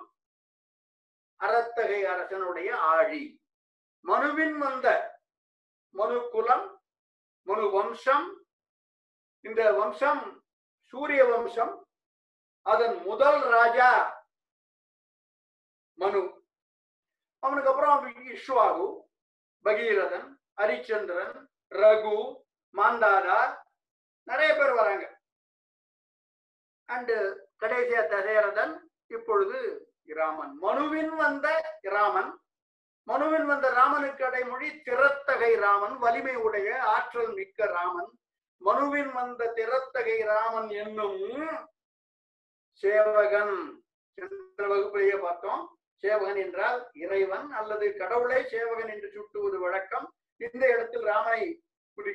அறத்தகை அரசனுடைய ஆழி. மனுவின் வந்த மனு குலம் மனு வம்சம் இந்த வம்சம் சூரிய வம்சம் அதன் முதல் ராஜா மனு. அவனுக்கு அப்புறம் இஷ்வாகு பகீரதன் ஹரிச்சந்திரன் ரகு மாந்தாதா நிறைய பேர் வராங்க. அண்டு கடைசியா தசேரதன் இப்பொழுது ராமன் மனுவின் வந்த இராமன். மனுவின் வந்த ராமனுக்கு அடைமொழி திறத்தகை ராமன் வலிமை உடைய ஆற்றல் மிக்க ராமன் மனுவின் வந்த திறத்தகை ராமன் என்னும் சேவகன். சென்ற வகுப்பிலேயே பார்த்தோம். சேவகன் என்றால் இறைவன் அல்லது கடவுளை சேவகன் என்று சுட்டுவது வழக்கம். இந்த இடத்தில் ராமனை குறி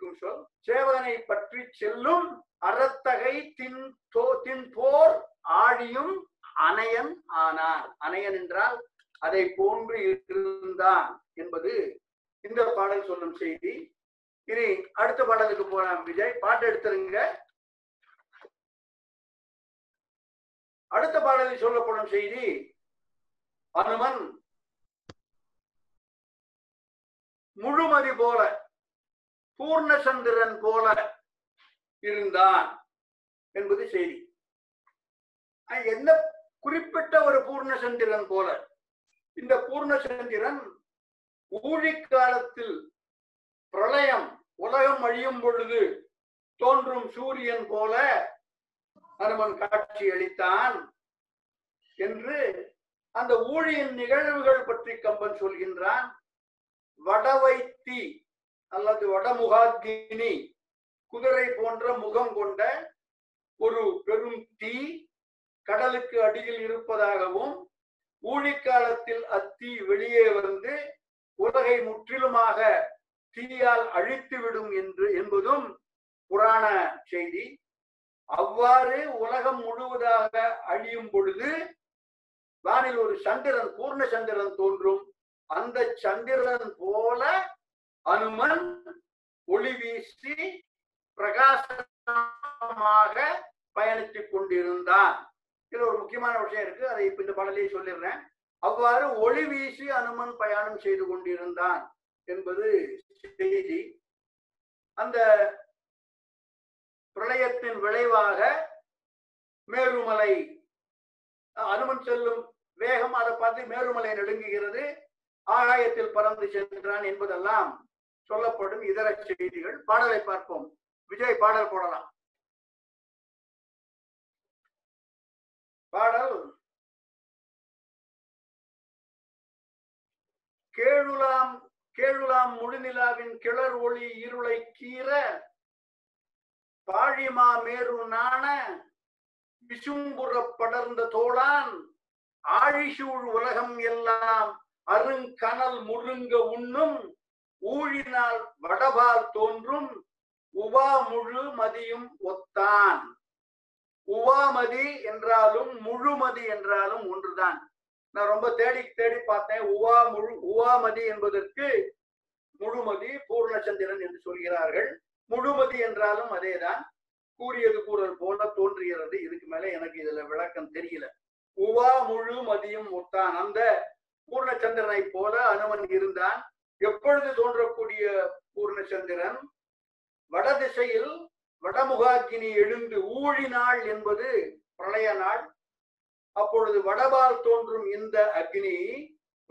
சொல் சேவகனை பற்றி செல்லும் அறத்தகை தின் தின்போர் ஆழியும் அணையன் ஆனார். அணையன் என்றால் அதை போன்று இருந்தான் என்பது இந்த பாடல் சொல்லும் செய்தி. இனி அடுத்த பாடலுக்கு போலாம். விஜய் பாட்டு எடுத்துருங்க. அடுத்த பாடலில் சொல்லப்படும் செய்தி அனுமன். முழுமதி போல. பூர்ணச்சந்திரன் போல இருந்தான் என்பது செய்தி. எந்த என்ன குறிப்பிட்ட ஒரு பூர்ணச்சந்திரன் போல? இந்த பூர்ணச்சந்திரன் ஊழிக் காலத்தில் பிரளயம் உலகம் அழியும் பொழுது தோன்றும் சூரியன் போல அனுமன் காட்சி அளித்தான் என்று அந்த ஊழியின் நிகழ்வுகள் பற்றி கம்பன் சொல்கின்றான். வடவைத்தி அல்லது வடமுகாக்கினி குதிரை போன்ற முகம் கொண்ட ஒரு பெரும் தீ கடலுக்கு அடியில் இருப்பதாகவும் ஊழிக்காலத்தில் அத்தீ வெளியே வந்து உலகை முற்றிலுமாக தீயால் அழித்து விடும் என்று என்பதும் புராண செய்தி. அவ்வாறு உலகம் முழுவதாக அழியும் பொழுது வானில் ஒரு சந்திரன் பூர்ண சந்திரன் தோன்றும். அந்த சந்திரன் போல அனுமன் ஒளி வீசி பிரகாசமாக பயணித்துக் கொண்டிருந்தான். இதுல ஒரு முக்கியமான விஷயம் இருக்கு. அதை இப்ப இந்த பாடலையே சொல்லிடுறேன். அவ்வாறு ஒளி வீசி அனுமன் பயணம் செய்து கொண்டிருந்தான் என்பது செய்தி. அந்த பிரளயத்தின் விளைவாக மேருமலை அனுமன் செல்லும் வேகம் அதை பார்த்து மேருமலை நடுங்குகிறது ஆகாயத்தில் பறந்து சென்றான் என்பதெல்லாம் சொல்லப்படும் இதர செய்திகள். பாடலை பார்ப்போம். விஜய் பாடல் போடலாம். பாடல். கேளுலாம் கேளுலாம் முழுநிலாவின் கிளர் ஒளி இருளை கீற பாழிமா மேரு நாண விசும்புற படர்ந்த தோளான் ஆழிசூழ் உலகம் எல்லாம் அருங்கனல் முழுங்க உண்ணும் ஊழினால் வடபால் தோன்றும் உவா முழு மதியும் ஒத்தான். உவாமதி என்றாலும் முழுமதி என்றாலும் ஒன்றுதான். நான் ரொம்ப தேடி தேடி பார்த்தேன் உவா முழு உவாமதி என்பதற்கு முழுமதி பூர்ணச்சந்திரன் என்று சொல்கிறார்கள். முழுமதி என்றாலும் அதேதான். கூறியது கூறல் போல தோன்றுகிறது. இதுக்கு மேல எனக்கு இதுல விளக்கம் தெரியல. உவா முழு மதியும் ஒத்தான். அந்த பூர்ணச்சந்திரனை போல அனுமன் இருந்தான். எப்பொழுது தோன்றக்கூடிய பூர்ணச்சந்திரன்? வடதிசையில் வடமுகாக்கினி எழுந்து ஊழினாள் என்பது பிரளய நாள். அப்பொழுது வடபால் தோன்றும் இந்த அக்னி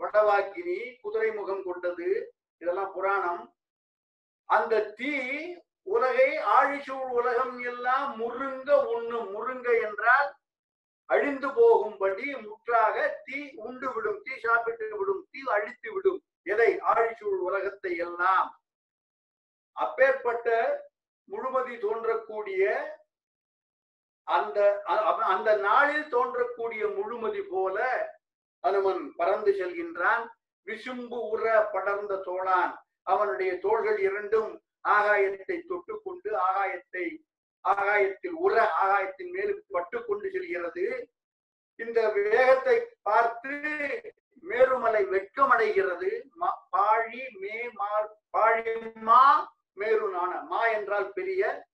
வடவாக்கினி குதிரை முகம் கொண்டது இதெல்லாம் புராணம். அந்த தீ உலகை ஆழிச்சூழ் உலகம் எல்லாம் முருங்க உண்ணும். முருங்க என்றால் அழிந்து போகும்படி முற்றாக தீ உண்டு விடும் தீ சாப்பிட்டு விடும் தீ அழித்து விடும். எதை ஆழிச்சூழ் உலகத்தை எல்லாம் அப்பேற்பட்ட முழுமதி தோன்றக்கூடிய அந்த அந்த நாளில் தோன்றக்கூடிய முழுமதி போல அனுமன் பறந்து செல்கின்றான். விசும்பு உற படர்ந்த தோளான். அவனுடைய தோள்கள் இரண்டும் ஆகாயத்தை தொட்டுக்கொண்டு ஆகாயத்தை ஆகாயத்தில் உற ஆகாயத்தின் மேல் பட்டு கொண்டு செல்கிறது. இந்த வேகத்தை பார்த்து மேருமலை வெட்கமடைகிறது. பாழி மே மா பாழிமா மேரு நாண மா என்றால் பெரிய.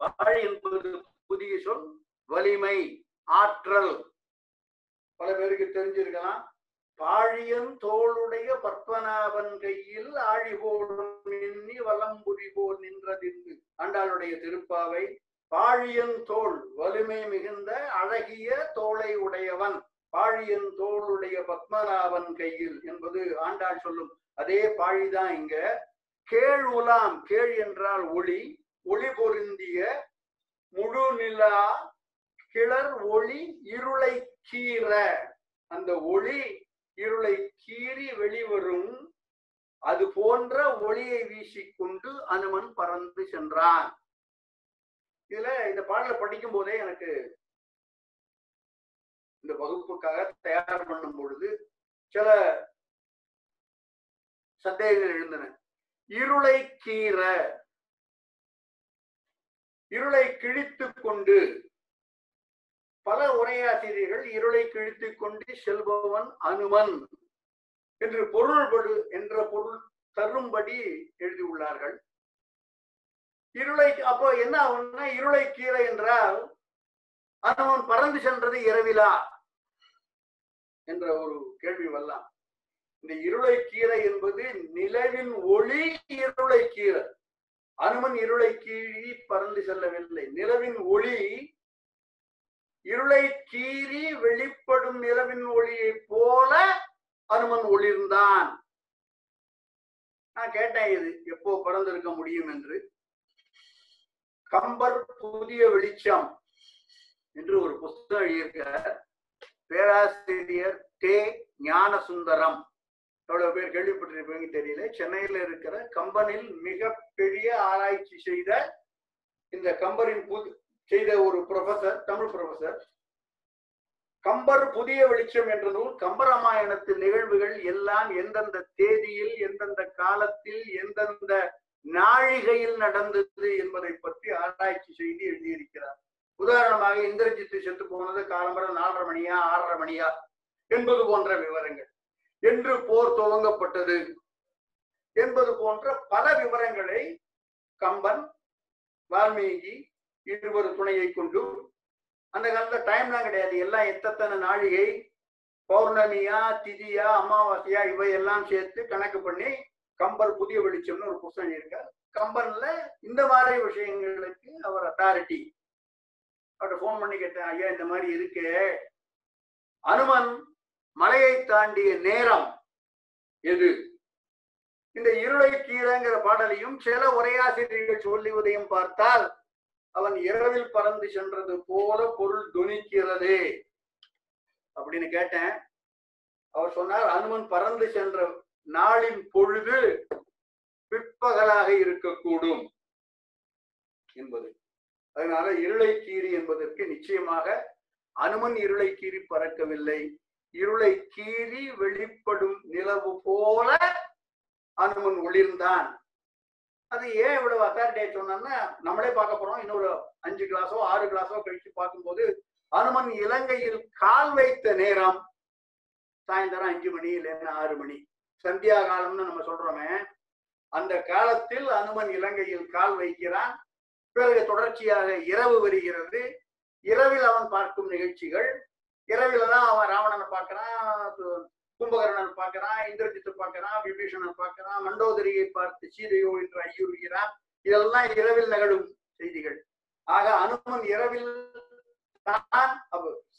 பாழி என்பது புதிய சொல் வலிமை ஆற்றல். பல பேருக்கு தெரிஞ்சிருக்கலாம். பாழியன் தோளுடைய பற்பனாவன் கையில் ஆழி நின்னி மின்னி வலம்புரி போல் நின்றதின்று. ஆண்டாளுடைய திருப்பாவை பாழியன் தோல் வலிமை மிகுந்த அழகிய தோளை உடையவன். பாழியன் தோளுடைய பத்மநாபன் கையில் என்பது ஆண்டாள் சொல்லும். அதே பாழிதான் இங்க. கேழ் உலாம் கேழ் என்றால் ஒளி ஒளி பொருந்திய முழு நிலா கிளர் ஒளி இருளை கீற. அந்த ஒளி இருளை கீறி வெளிவரும். அது போன்ற ஒளியை வீசிக்கொண்டு அனுமன் பறந்து சென்றான். இதுல இந்த பாடலை படிக்கும் போதே எனக்கு இந்த வகுப்புக்காக தயார் பண்ணும் பொழுது சில சந்தேகங்கள் எழுந்தன. இருளை கீற இருளை கிழித்துக் கொண்டு பல உரையாசிரியர்கள் இருளை கிழித்துக் கொண்டு செல்பவன் அனுமன் என்று பொருள்படு என்ற பொருள் தரும்படி எழுதியுள்ளார்கள். இருளை அப்போ என்ன ஆகும்னா இருளை கீரை என்றால் அனுமன் பறந்து சென்றது இரவிலா? என்ற ஒரு கேள்வி வரலாம் இந்த இருளை கீரை என்பது நிலவின் ஒளி இருளை கீரை. அனுமன் இருளை கீறி பறந்து செல்லவில்லை. நிலவின் ஒளி இருளை கீறி வெளிப்படும் நிலவின் ஒளியைப் போல அனுமன் ஒளிர்ந்தான். நான் கேட்டேன் இது எப்போ பறந்திருக்க முடியும் என்று. கம்பர் புதிய வெளிச்சம். என்று ஒரு புத்தகம் எழுதியிருக்கிறார். பேராசிரியர் தே ஞானசுந்தரம். எவ்வளவு பேர் கேள்விப்பட்டிருப்பீங்க தெரியல. சென்னையில இருக்கிற கம்பனில் மிகப்பெரிய ஆராய்ச்சி செய்த இந்த கம்பரின் புது செய்த ஒரு ப்ரொஃபசர் தமிழ் ப்ரொஃபசர் கம்பர் புதிய வெளிச்சம் என்ற நூல் கம்பராமாயணத்து நிகழ்வுகள் எல்லாம் எந்தெந்த தேதியில் எந்தெந்த காலத்தில் எந்தெந்த நாழிகையில் நடந்தது என்பதை பற்றி ஆராய்ச்சி செய்து எழுதியிருக்கிறார். உதாரணமாக இந்திரஜித்து செத்து போனது காலம்பரம் நாலரை மணியா ஆறரை மணியா என்பது போன்ற விவரங்கள். என்று போர் துவங்கப்பட்டது என்பது போன்ற பல விவரங்களை கம்பன் வால்மீகி இருவர் துணையை கொண்டு அந்த காலத்துல டைம்லாம் கிடையாது. எல்லாம் எத்தனை நாழிகை பௌர்ணமியா திதியா அமாவாசையா இவை எல்லாம் சேர்த்து கணக்கு பண்ணி கம்பர் புதிய வெளிச்சம்னு ஒரு புஸ்தகம் இருக்கார் கம்பன்ல இந்த மாதிரி விஷயங்களுக்கு அவர் அத்தாரிட்டி அவர்கிட்ட ஃபோன் பண்ணி கேட்டேன் ஐயா இந்த மாதிரி இருக்கு. அனுமன் மலையை தாண்டிய நேரம் எது? இந்த இருளை கீழங்கிற பாடலையும் சில உரையாசிரியர்கள் சொல்லுவதையும் பார்த்தால் அவன் இரவில் பறந்து சென்றது போல பொருள் துணிக்கிறது. அப்படின்னு கேட்டேன். அவர் சொன்னார் அனுமன் பறந்து சென்ற நாளின் பொழுது பிற்பகலாக இருக்கக்கூடும். என்பது. அதனால இருளை கீறி என்பதற்கு நிச்சயமாக அனுமன் இருளை கீறி பறக்கவில்லை. இருளை கீறி வெளிப்படும் நிலவு போல அனுமன் ஒளிர்ந்தான். அது ஏன் இவ்வளவு அத்தாரிட்டியா சொன்னா நம்மளே பார்க்க போறோம். இன்னொரு அஞ்சு கிளாஸோ ஆறு கிளாஸோ கழிச்சு பார்க்கும்போது அனுமன் இலங்கையில் கால் வைத்த நேரம் சாயந்தரம் அஞ்சு மணி இல்லைன்னா ஆறு மணி. சந்தியா காலம்னு நம்ம சொல்றோமே. அந்த காலத்தில் அனுமன் இலங்கையில் கால் வைக்கிறான். பிறகு தொடர்ச்சியாக இரவு வருகிறது. இரவில் அவன் பார்க்கும் நிகழ்ச்சிகள். இரவில தான் அவன் ராவணனை பார்க்கறான் கும்பகர்ணன் பார்க்கறான் இந்திரஜித்தை பார்க்கறான் விபீஷணன் பார்க்கறான் மண்டோதரியை பார்த்து சீதையோ என்று ஐயுறுகிறான். இதெல்லாம் இரவில் நிகழும் செய்திகள். ஆக அனுமன் இரவில் தான்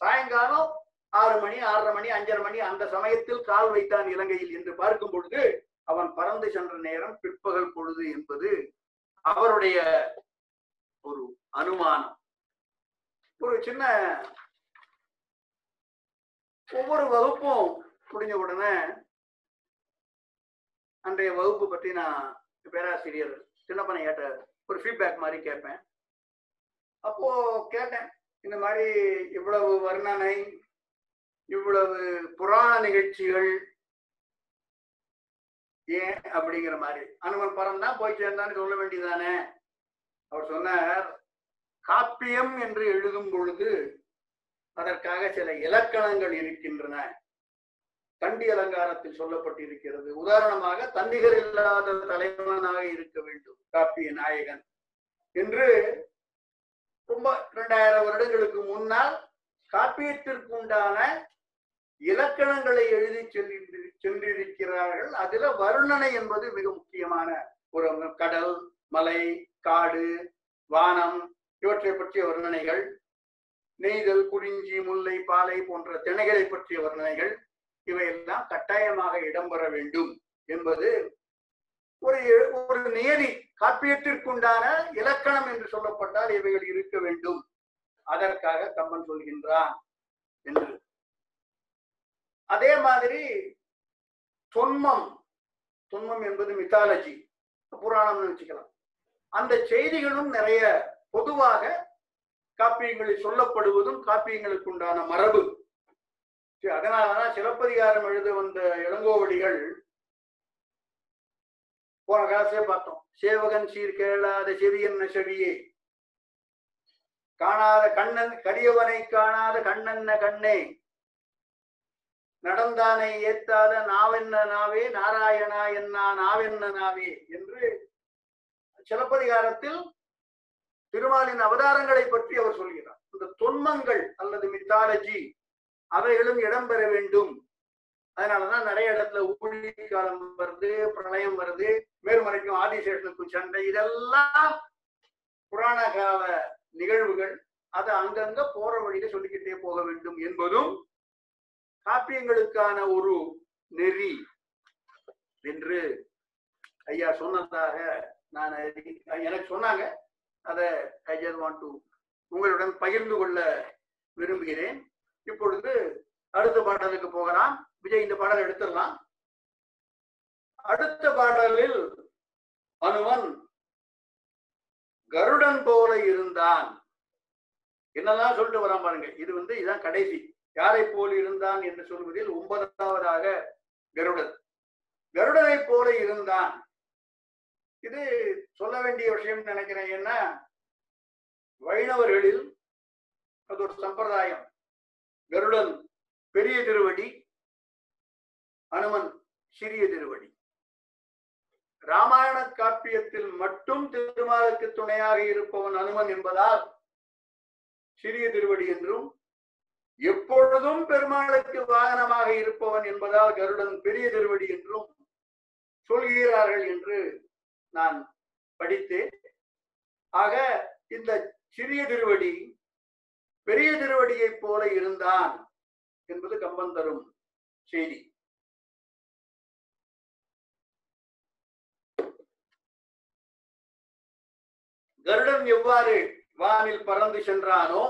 சாயங்காலம் ஆறு மணி ஆறரை மணி அஞ்சரை மணி அந்த சமயத்தில் கால் வைத்தான் இலங்கையில் என்று பார்க்கும் பொழுது அவன் பறந்து சென்ற நேரம் பிற்பகல் பொழுது என்பது அவருடைய ஒரு அனுமானம். ஒரு சின்ன ஒவ்வொரு வகுப்பும் முடிஞ்ச உடனே அன்றைய வகுப்பு பற்றி நான் பேராசிரியர் சின்னப்பனை ஏற்ற ஒரு ஃபீட்பேக் மாதிரி கேட்பேன். அப்போ கேட்டேன் இந்த மாதிரி இவ்வளவு வர்ணனை இவ்வளவு புராண நிகழ்ச்சிகள் ஏன் அப்படிங்கிற மாதிரி. அனுமன் பரம் தான் போய் சேர்ந்தான்னு சொல்ல வேண்டியதானே அவர் சொன்னார் காப்பியம் என்று எழுதும் பொழுது அதற்காக சில இலக்கணங்கள் இருக்கின்றன. தண்டி அலங்காரத்தில் சொல்லப்பட்டிருக்கிறது. உதாரணமாக தன்னிகர் இல்லாத தலைவனாக இருக்க வேண்டும் காப்பிய நாயகன் என்று ரொம்ப இரண்டாயிரம் வருடங்களுக்கு முன்னால் காப்பியத்திற்கு உண்டான இலக்கணங்களை எழுதி சென்றிரு சென்றிருக்கிறார்கள். அதுல வர்ணனை என்பது மிக முக்கியமான ஒரு கடல் மலை காடு வானம் இவற்றை பற்றிய வர்ணனைகள் நெய்தல் குறிஞ்சி முல்லை பாலை போன்ற திணைகளை பற்றிய வர்ணனைகள் இவையெல்லாம் கட்டாயமாக இடம்பெற வேண்டும் என்பது ஒரு ஒரு நியதி காப்பியத்திற்குண்டான இலக்கணம் என்று சொல்லப்பட்டால் இவைகள் இருக்க வேண்டும். அதற்காக கம்மன் சொல்கின்றான் என்று. அதே மாதிரி தொன்மம் தொன்மம் என்பது மித்தாலஜி புராணம்னு வச்சுக்கலாம். அந்த செய்திகளும் நிறைய பொதுவாக காப்பியங்களில் சொல்லப்படுவதும் காப்பியங்களுக்கு உண்டான மரபு அதனாலதான் சிலப்பதிகாரம் எழுத வந்த இளங்கோவடிகள் போன காலத்திலே பார்த்தோம். சேவகன் சீர் கேளாத செவியன் செவியே? காணாத கண்ணன் கரியவனை காணாத கண்ணன்ன கண்ணே? நடந்தானை ஏத்தாத நாவென்ன நாவே? நாராயணா என்னா நாவென்ன நாவே? என்று சிலப்பதிகாரத்தில் திருமாலின் அவதாரங்களை பற்றி அவர் சொல்கிறார். இந்த தொன்மங்கள் அல்லது மித்தாலஜி அவைகளும் இடம்பெற வேண்டும். அதனாலதான் நிறைய இடத்துல ஊழி காலம் வருது பிரளயம் வருது மேல்மறைக்கும் ஆதிசேஷனுக்கும் சண்டை. இதெல்லாம் புராண கால நிகழ்வுகள். அதை அங்கங்க போற வழியில சொல்லிக்கிட்டே போக வேண்டும் என்பதும் காப்பியங்களுக்கான ஒரு நெறி என்று ஐயா சொன்னதாக நான் எனக்கு சொன்னாங்க. அதை ஐ ஜஸ்ட் வாண்ட் டு உங்களுடன் பகிர்ந்து கொள்ள விரும்புகிறேன். இப்பொழுது அடுத்த பாடலுக்கு போகலாம். விஜய் இந்த பாடல் எடுத்துடலாம். அடுத்த பாடலில் அனுமன் கருடன் போல இருந்தான். என்னதான் சொல்லிட்டு வரான் பாருங்க. இது வந்து இதான் கடைசி. யாரை போல் இருந்தான் என்று சொல்வதில் ஒன்பதாவதாக கருடன். கருடனை போல இருந்தான். இது சொல்ல வேண்டிய விஷயம் நினைக்கிறேன். என்ன வைணவர்களில் அது ஒரு சம்பிரதாயம். கருடன் பெரிய திருவடி அனுமன் சிறிய திருவடி. ராமாயண காப்பியத்தில் மட்டும் திருமாலுக்கு துணையாக இருப்பவன் அனுமன் என்பதால் சிறிய திருவடி என்றும் எப்பொழுதும் பெருமாளுக்கு வாகனமாக இருப்பவன் என்பதால் கருடன் பெரிய திருவடி என்றும் சொல்கிறார்கள் என்று நான் படித்தேன். ஆக இந்த சிறிய திருவடி பெரிய திருவடியைப் போல இருந்தான் என்பது கம்பன் தரும் செய்தி. கருடன் எவ்வாறு வானில் பறந்து சென்றானோ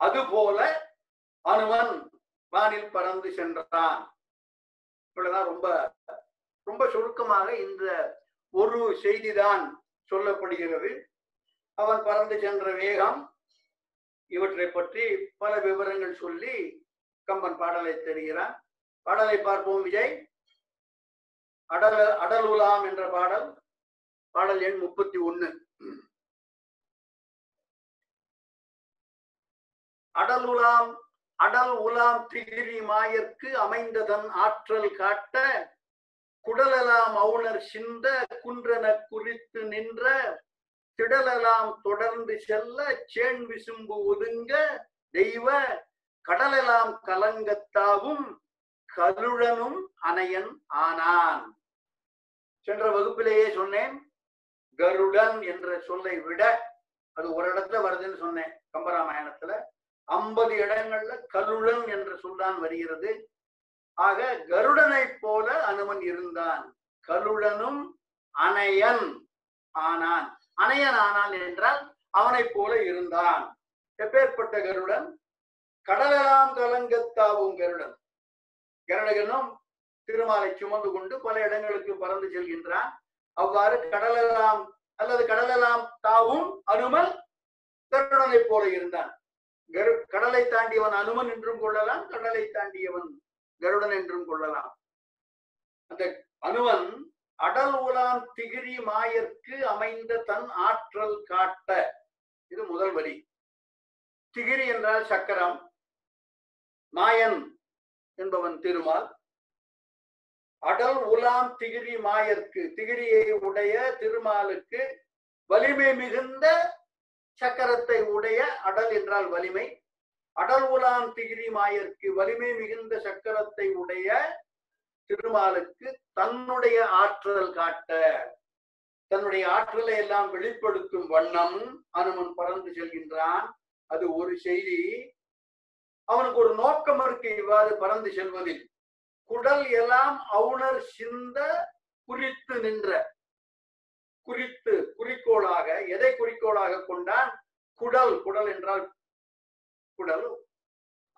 அதுபோல அனுமன் வானில் பறந்து சென்றான். இவ்வளவுதான் ரொம்ப ரொம்ப சுருக்கமாக இந்த ஒரு செய்திதான் சொல்லப்படுகிறது. அவன் பறந்து சென்ற வேகம் இவற்றை பற்றி பல விவரங்கள் சொல்லி கம்பன் பாடலை தருகிறான் பாடலை பார்ப்போம் விஜய். அடல அடலுலாம் என்ற பாடல் பாடல் எண் முப்பத்தி ஒன்னு. உலாம் அடல் உலாம் திகிரி மாயற்கு அமைந்ததன் ஆற்றல் காட்ட குடலலாம் அவுணர் சிந்த குன்றன குறித்து நின்ற திடலெல்லாம் தொடர்ந்து செல்ல சேன் விசும்பு ஒதுங்க தெய்வ கடலெல்லாம் கலங்கத்தாவும் கருடனும் அணையன் ஆனான். சென்ற வகுப்பிலேயே சொன்னேன் கருடன் என்ற சொல்லை விட அது ஒரு இடத்துல வருதுன்னு சொன்னேன் கம்பராமாயணத்துல ஐம்பது இடங்கள்ல கருடன் என்ற சொல்லான் வருகிறது. ஆக கருடனை போல அனுமன் இருந்தான். கருடனும் அணையன் ஆனான். அணையன் ஆனான் என்றால் அவனைப் போல இருந்தான். எப்பேற்பட்ட கருடன்? கடலெல்லாம் கலங்கத்தாவும் கருடன். கருடகனும் திருமாலை சுமந்து கொண்டு பல இடங்களுக்கு பறந்து செல்கின்றான். அவ்வாறு கடலெல்லாம் அல்லது கடலெல்லாம் தாவும் அனுமன் கருடனைப் போல இருந்தான். கரு கடலை தாண்டியவன் அனுமன் என்றும் கொள்ளலாம் கடலை தாண்டியவன் கருடன் என்றும் கொள்ளலாம். அந்த அனுவன் அடல் உலான் திகிரி மாயற்கு அமைந்த தன் ஆற்றல் காட்ட. இது முதல் வரி திகிரி என்றால் சக்கரம். மாயன் என்பவன் திருமால். அடல் உலாம் திகிரி மாயற்கு திகிரியை உடைய திருமாலுக்கு வலிமை மிகுந்த சக்கரத்தை உடைய அடல் என்றால் வலிமை. அடல் உலான் திகிரி மாயற்கு வலிமை மிகுந்த சக்கரத்தை உடைய திருமாலுக்கு தன்னுடைய ஆற்றல் காட்ட தன்னுடைய ஆற்றலை எல்லாம் வெளிப்படுத்தும் வண்ணம் அனுமன் பறந்து செல்கின்றான். அது ஒரு செய்தி. அவனுக்கு ஒரு நோக்கம் இருக்கு இவ்வாறு பறந்து செல்வதில். குடல் எல்லாம் அவுணர் சிந்த குறித்து நின்ற குறித்து குறிக்கோளாக எதை குறிக்கோளாக கொண்டான்? குடல். குடல் என்றால் குடல்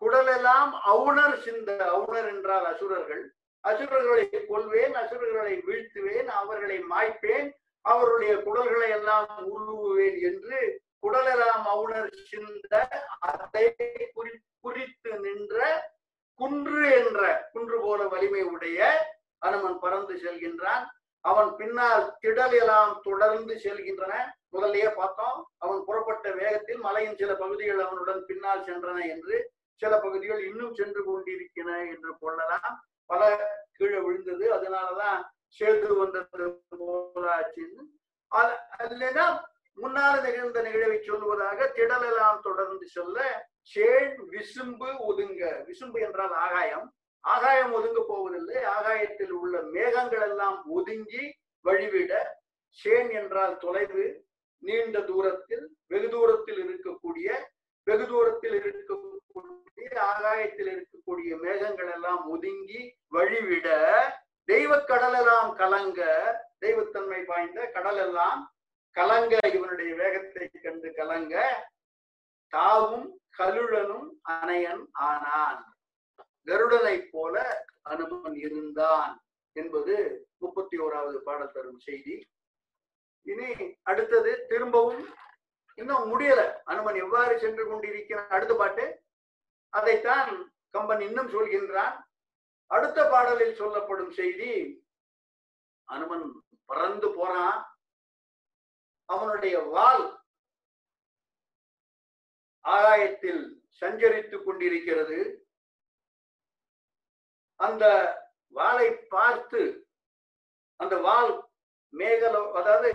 குடல் எல்லாம் அவுணர் சிந்த அவுணர் என்றால் அசுரர்கள். அசுரர்களை கொள்வேன் அசுரர்களை வீழ்த்துவேன் அவர்களை மாய்ப்பேன் அவருடைய குடல்களை எல்லாம் உருவுவேன் என்று குடலெல்லாம் அவுணர் சிந்த அதை குறி குறித்து நின்ற குன்று என்ற குன்று போல வலிமை உடைய அனுமன் பறந்து செல்கின்றான். அவன் பின்னால் திடல் எல்லாம் தொடர்ந்து செல்கின்றன. முதல்லயே பார்த்தோம் அவன் புறப்பட்ட வேகத்தில் மலையின் சில பகுதிகள் அவனுடன் பின்னால் சென்றன என்று சில பகுதிகள் இன்னும் சென்று கொண்டிருக்கின்றன என்று கொள்ளலாம். பல கீழே விழுந்தது. அதனாலதான் சேது வந்தது போலாச்சுன்னு ஆச்சுன்னு முன்னால் நிகழ்ந்த நிகழ்வை சொல்லுவதாக திடலெல்லாம் தொடர்ந்து சொல்ல சேன் விசும்பு ஒதுங்க. விசும்பு என்றால் ஆகாயம். ஆகாயம் ஒதுங்க போவதில்லை. ஆகாயத்தில் உள்ள மேகங்கள் எல்லாம் ஒதுங்கி வழிவிட ஷேன் என்றால் தொலைவு நீண்ட தூரத்தில் வெகு தூரத்தில் இருக்கக்கூடிய வெகு தூரத்தில் இருக்கக்கூடிய ஆகாயத்தில் இருக்கக்கூடிய மேகங்கள் எல்லாம் ஒதுங்கி வழிவிட தெய்வ கடலெல்லாம் கலங்க தெய்வத்தன்மை வாய்ந்த கடல் எல்லாம் கலங்க இவனுடைய வேகத்தை கண்டு கலங்க தாவும் கலுழனும் அணையன் ஆனான். கருடனை போல அனுமன் இருந்தான் என்பது முப்பத்தி ஓராவது பாடல் தரும் செய்தி. இனி அடுத்தது திரும்பவும் இன்னும் முடியல. அனுமன் எவ்வாறு சென்று கொண்டிருக்கிறான்? அடுத்த பாட்டு. அதைத்தான் கம்பன் இன்னும் சொல்கின்றான். அடுத்த பாடலில் சொல்லப்படும் செய்தி அனுமன் பறந்து போறான். அவனுடைய வாள் ஆகாயத்தில் சஞ்சரித்துக் கொண்டிருக்கிறது. அந்த வாளை பார்த்து அந்த வாள் மேகல அதாவது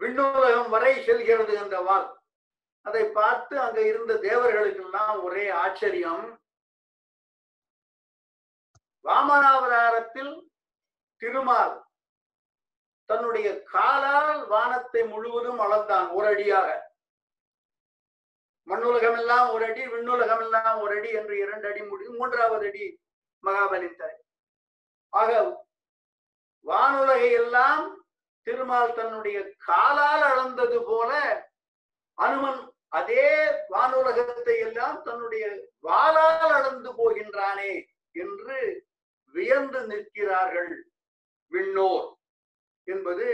விண்ணுலகம் வரை செல்கிறது அந்த வாள். அதை பார்த்து அங்க இருந்த தேவர்களுக்கெல்லாம் ஒரே ஆச்சரியம். வாமனாவதாரத்தில் திருமால் தன்னுடைய காலால் வானத்தை முழுவதும் அளந்தான் ஒரு அடியாக. மண்ணுலகம் எல்லாம் ஒரு அடி விண்ணுலகம் எல்லாம் ஒரு அடி என்று இரண்டு அடி முடியும் மூன்றாவது அடி மகாபலின் தலை ஆக வானுலகை எல்லாம் திருமால் தன்னுடைய காலால் அளந்தது போல அனுமன் அதே வானுலகத்தை எல்லாம் தன்னுடைய வாளால் அளந்து போகின்றானே என்று வியந்து நிற்கிறார்கள் விண்ணோர் என்பது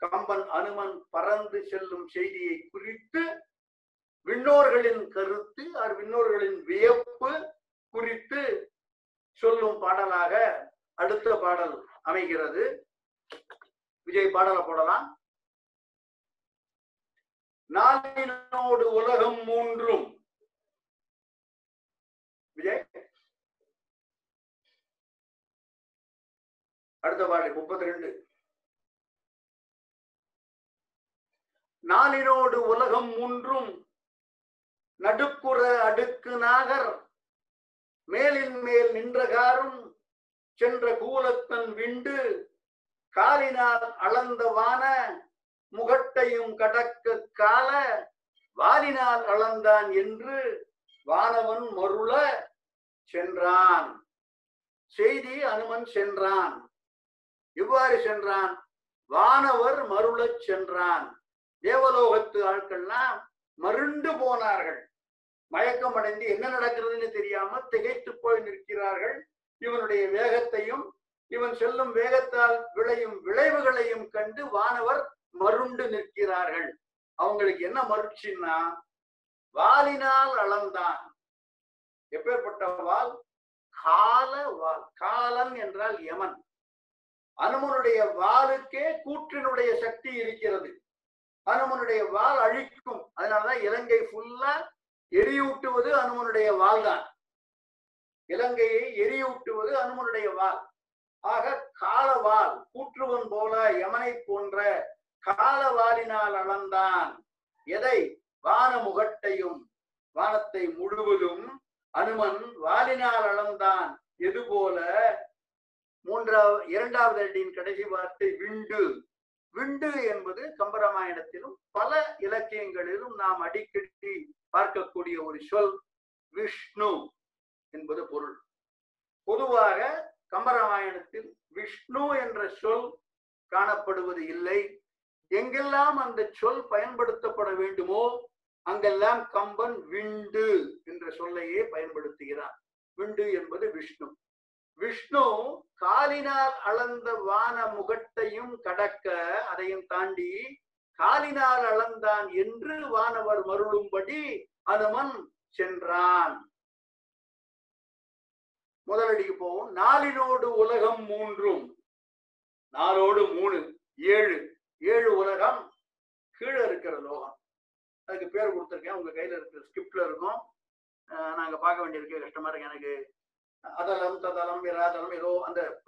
கம்பன் அனுமன் பறந்து செல்லும் செய்தியை குறித்து விண்ணோர்களின் கருத்து அது விண்ணோர்களின் வியப்பு குறித்து சொல்லும் பாடலாக அடுத்த பாடல் அமைகிறது. விஜய் பாடலை போடலாம். நாளினோடு உலகம் மூன்றும். விஜய்? அடுத்த பாடல் முப்பத்தி ரெண்டு நாளினோடு உலகம் மூன்றும். நடுப்புற அடுக்கு நாகர். மேலின் மேல் நின்றகாரும் சென்ற கூலத்தன் விண்டு காலினால் அளந்த வான முகட்டையும் கடக்க கால வாலினால் அளந்தான் என்று வானவன் மருள சென்றான். செய்தி அனுமன் சென்றான். இவ்வாறு சென்றான்? வானவர் மருளச் சென்றான். தேவலோகத்து ஆட்கள்லாம் மருண்டு போனார்கள். மயக்கம் அடைந்து என்ன நடக்கிறதுன்னு தெரியாம திகைத்து போய் நிற்கிறார்கள். இவனுடைய வேகத்தையும் இவன் செல்லும் வேகத்தால் விளையும் விளைவுகளையும் கண்டு வானவர் மருண்டு நிற்கிறார்கள். அவங்களுக்கு என்ன மருட்சின்னா வாலினால் அளந்தான். எப்பேற்பட்ட வால் கால வால் காலன் என்றால் யமன். அனுமனுடைய வாளுக்கே கூற்றினுடைய சக்தி இருக்கிறது. அனுமனுடைய வால் அழிக்கும். அதனாலதான் இலங்கை ஃபுல்லா எரியூட்டுவது அனுமனுடைய வால் தான் இலங்கையை எரியூட்டுவது அனுமனுடைய வால் ஆக காலவால் கூற்றுவன் போல யமனை போன்ற காலவாலினால் அளந்தான். எதை? வான முகட்டையும் வானத்தை முழுவதும் அனுமன் வாலினால் அளந்தான். எது போல? மூன்றாவது இரண்டாவது அடியின் கடைசி வார்த்தை விண்டு. விண்டு என்பது கம்பராமாயணத்திலும் பல இலக்கியங்களிலும் நாம் அடிக்கடி பார்க்கக்கூடிய ஒரு சொல் விஷ்ணு என்பது பொருள். பொதுவாக கம்பராமாயணத்தில் விஷ்ணு என்ற சொல் காணப்படுவது இல்லை. எங்கெல்லாம் அந்த சொல் பயன்படுத்தப்பட வேண்டுமோ அங்கெல்லாம் கம்பன் விண்டு என்ற சொல்லையே பயன்படுத்துகிறார் விண்டு என்பது விஷ்ணு. விஷ்ணு காலினால் அளந்த வான முகட்டையும் கடக்க அதையும் தாண்டி காலினால் அளந்தான் என்று வானவர் மருளும்படி அனுமன் சென்றான். முதலடிக்கு போவோம். நாலினோடு உலகம் மூன்றும். நாலோடு மூணு ஏழு. ஏழு உலகம் கீழே இருக்கிற லோகம். அதுக்கு பேர் கொடுத்துருக்கேன். உங்க கையில இருக்கிற ஸ்கிரிப்ட்ல இருக்கும். நாங்க பார்க்க வேண்டியிருக்கு கஷ்டமா இருக்கு எனக்கு. அதலம் ததலம் விராதலம் ஏதோ அந்த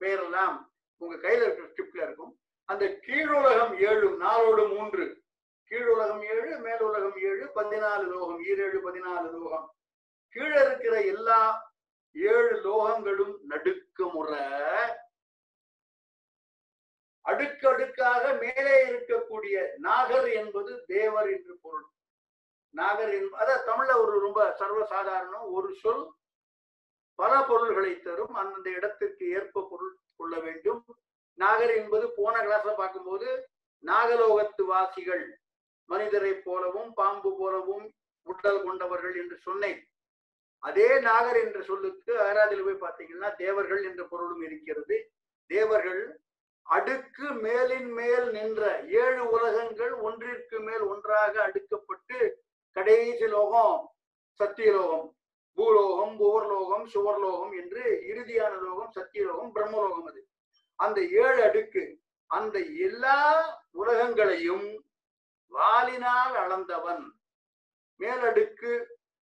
பேரெல்லாம் உங்க கையில இருக்கிற ஸ்கிரிப்ட்ல இருக்கும். அந்த கீழுலகம் ஏழு நாளோடு மூன்று. கீழுலகம் ஏழு மேலுலகம் ஏழு பதினாலு லோகம் ஈரேழு பதினாலு லோகம். கீழே இருக்கிற எல்லா ஏழு லோகங்களும் நடுக்குமுற அடுக்கடுக்காக மேலே இருக்கக்கூடிய நாகர் என்பது தேவர் என்று பொருள். நாகர் என்பது அதான் தமிழ்ல ஒரு ரொம்ப சர்வசாதாரணம் ஒரு சொல். பல பொருள்களை தரும். அந்தந்த இடத்திற்கு ஏற்ப பொருள் கொள்ள வேண்டும். நாகர் என்பது போன கிளாஸ்ல பார்க்கும்போது நாகலோகத்து வாசிகள் மனிதரைப் போலவும் பாம்பு போலவும் உடல் கொண்டவர்கள் என்று சொன்னேன். அதே நாகர் என்ற சொல்லுக்கு அகராதியில் போய் பார்த்தீங்கன்னா தேவர்கள் என்ற பொருளும் இருக்கிறது. தேவர்கள் அடுக்கு மேலின் மேல் நின்ற ஏழு உலகங்கள் ஒன்றிற்கு மேல் ஒன்றாக அடுக்கப்பட்டு கடைசி லோகம் சத்தியலோகம் பூலோகம் புவர்லோகம் சுவர்லோகம் என்று இறுதியான லோகம் சத்தியலோகம் பிரம்மலோகம் அது. அந்த ஏழு அடுக்கு. அந்த எல்லா உலகங்களையும் வாலினால் அளந்தவன். மேலடுக்கு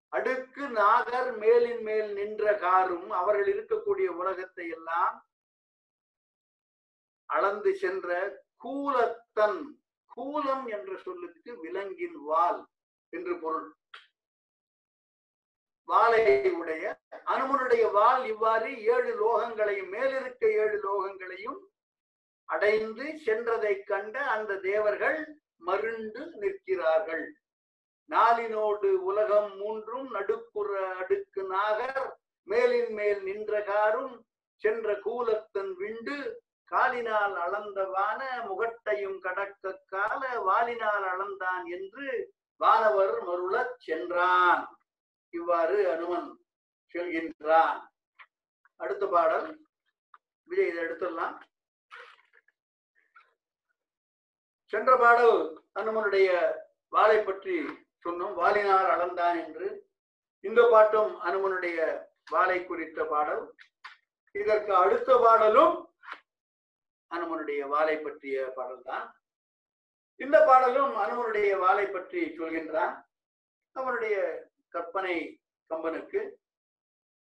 அடுக்கு நாகர் மேலின் மேல் நின்ற காரும் அவர்கள் இருக்கக்கூடிய உலகத்தை எல்லாம் அளந்து சென்ற கூலத்தன். கூலம் என்ற சொல்லுக்கு விலங்கின் வால் என்று பொருள். வாளை உடைய அனுமனுடைய வாள் இவ்வாறு ஏழு லோகங்களையும் மேலிருக்க ஏழு லோகங்களையும் அடைந்து சென்றதை கண்ட அந்த தேவர்கள் மருண்டு நிற்கிறார்கள். நாளினோடு உலகம் மூன்றும் நடுப்புற அடுக்கு நாகர் மேலின் மேல் நின்ற காரும் சென்ற கூலத்தன் விண்டு காலினால் அளந்தவான முகட்டையும் கடக்க கால வாலினால் அளந்தான் என்று வானவர் மருளச் சென்றான். இவ்வாறு அனுமன் சொல்கின்றான். அடுத்த பாடல். விஜய் இதை எடுத்துடலாம். சென்ற பாடல் அனுமனுடைய வாளை பற்றி சொன்னோம். வாளினார் அளந்தான் என்று. இந்த பாட்டும் அனுமனுடைய வாளை குறித்த பாடல். இதற்கு அடுத்த பாடலும் அனுமனுடைய வாளை பற்றிய பாடல்தான். இந்த பாடலும் அனுமனுடைய வாளை பற்றி சொல்கின்றான். அவனுடைய கற்பனை கம்பனுக்கு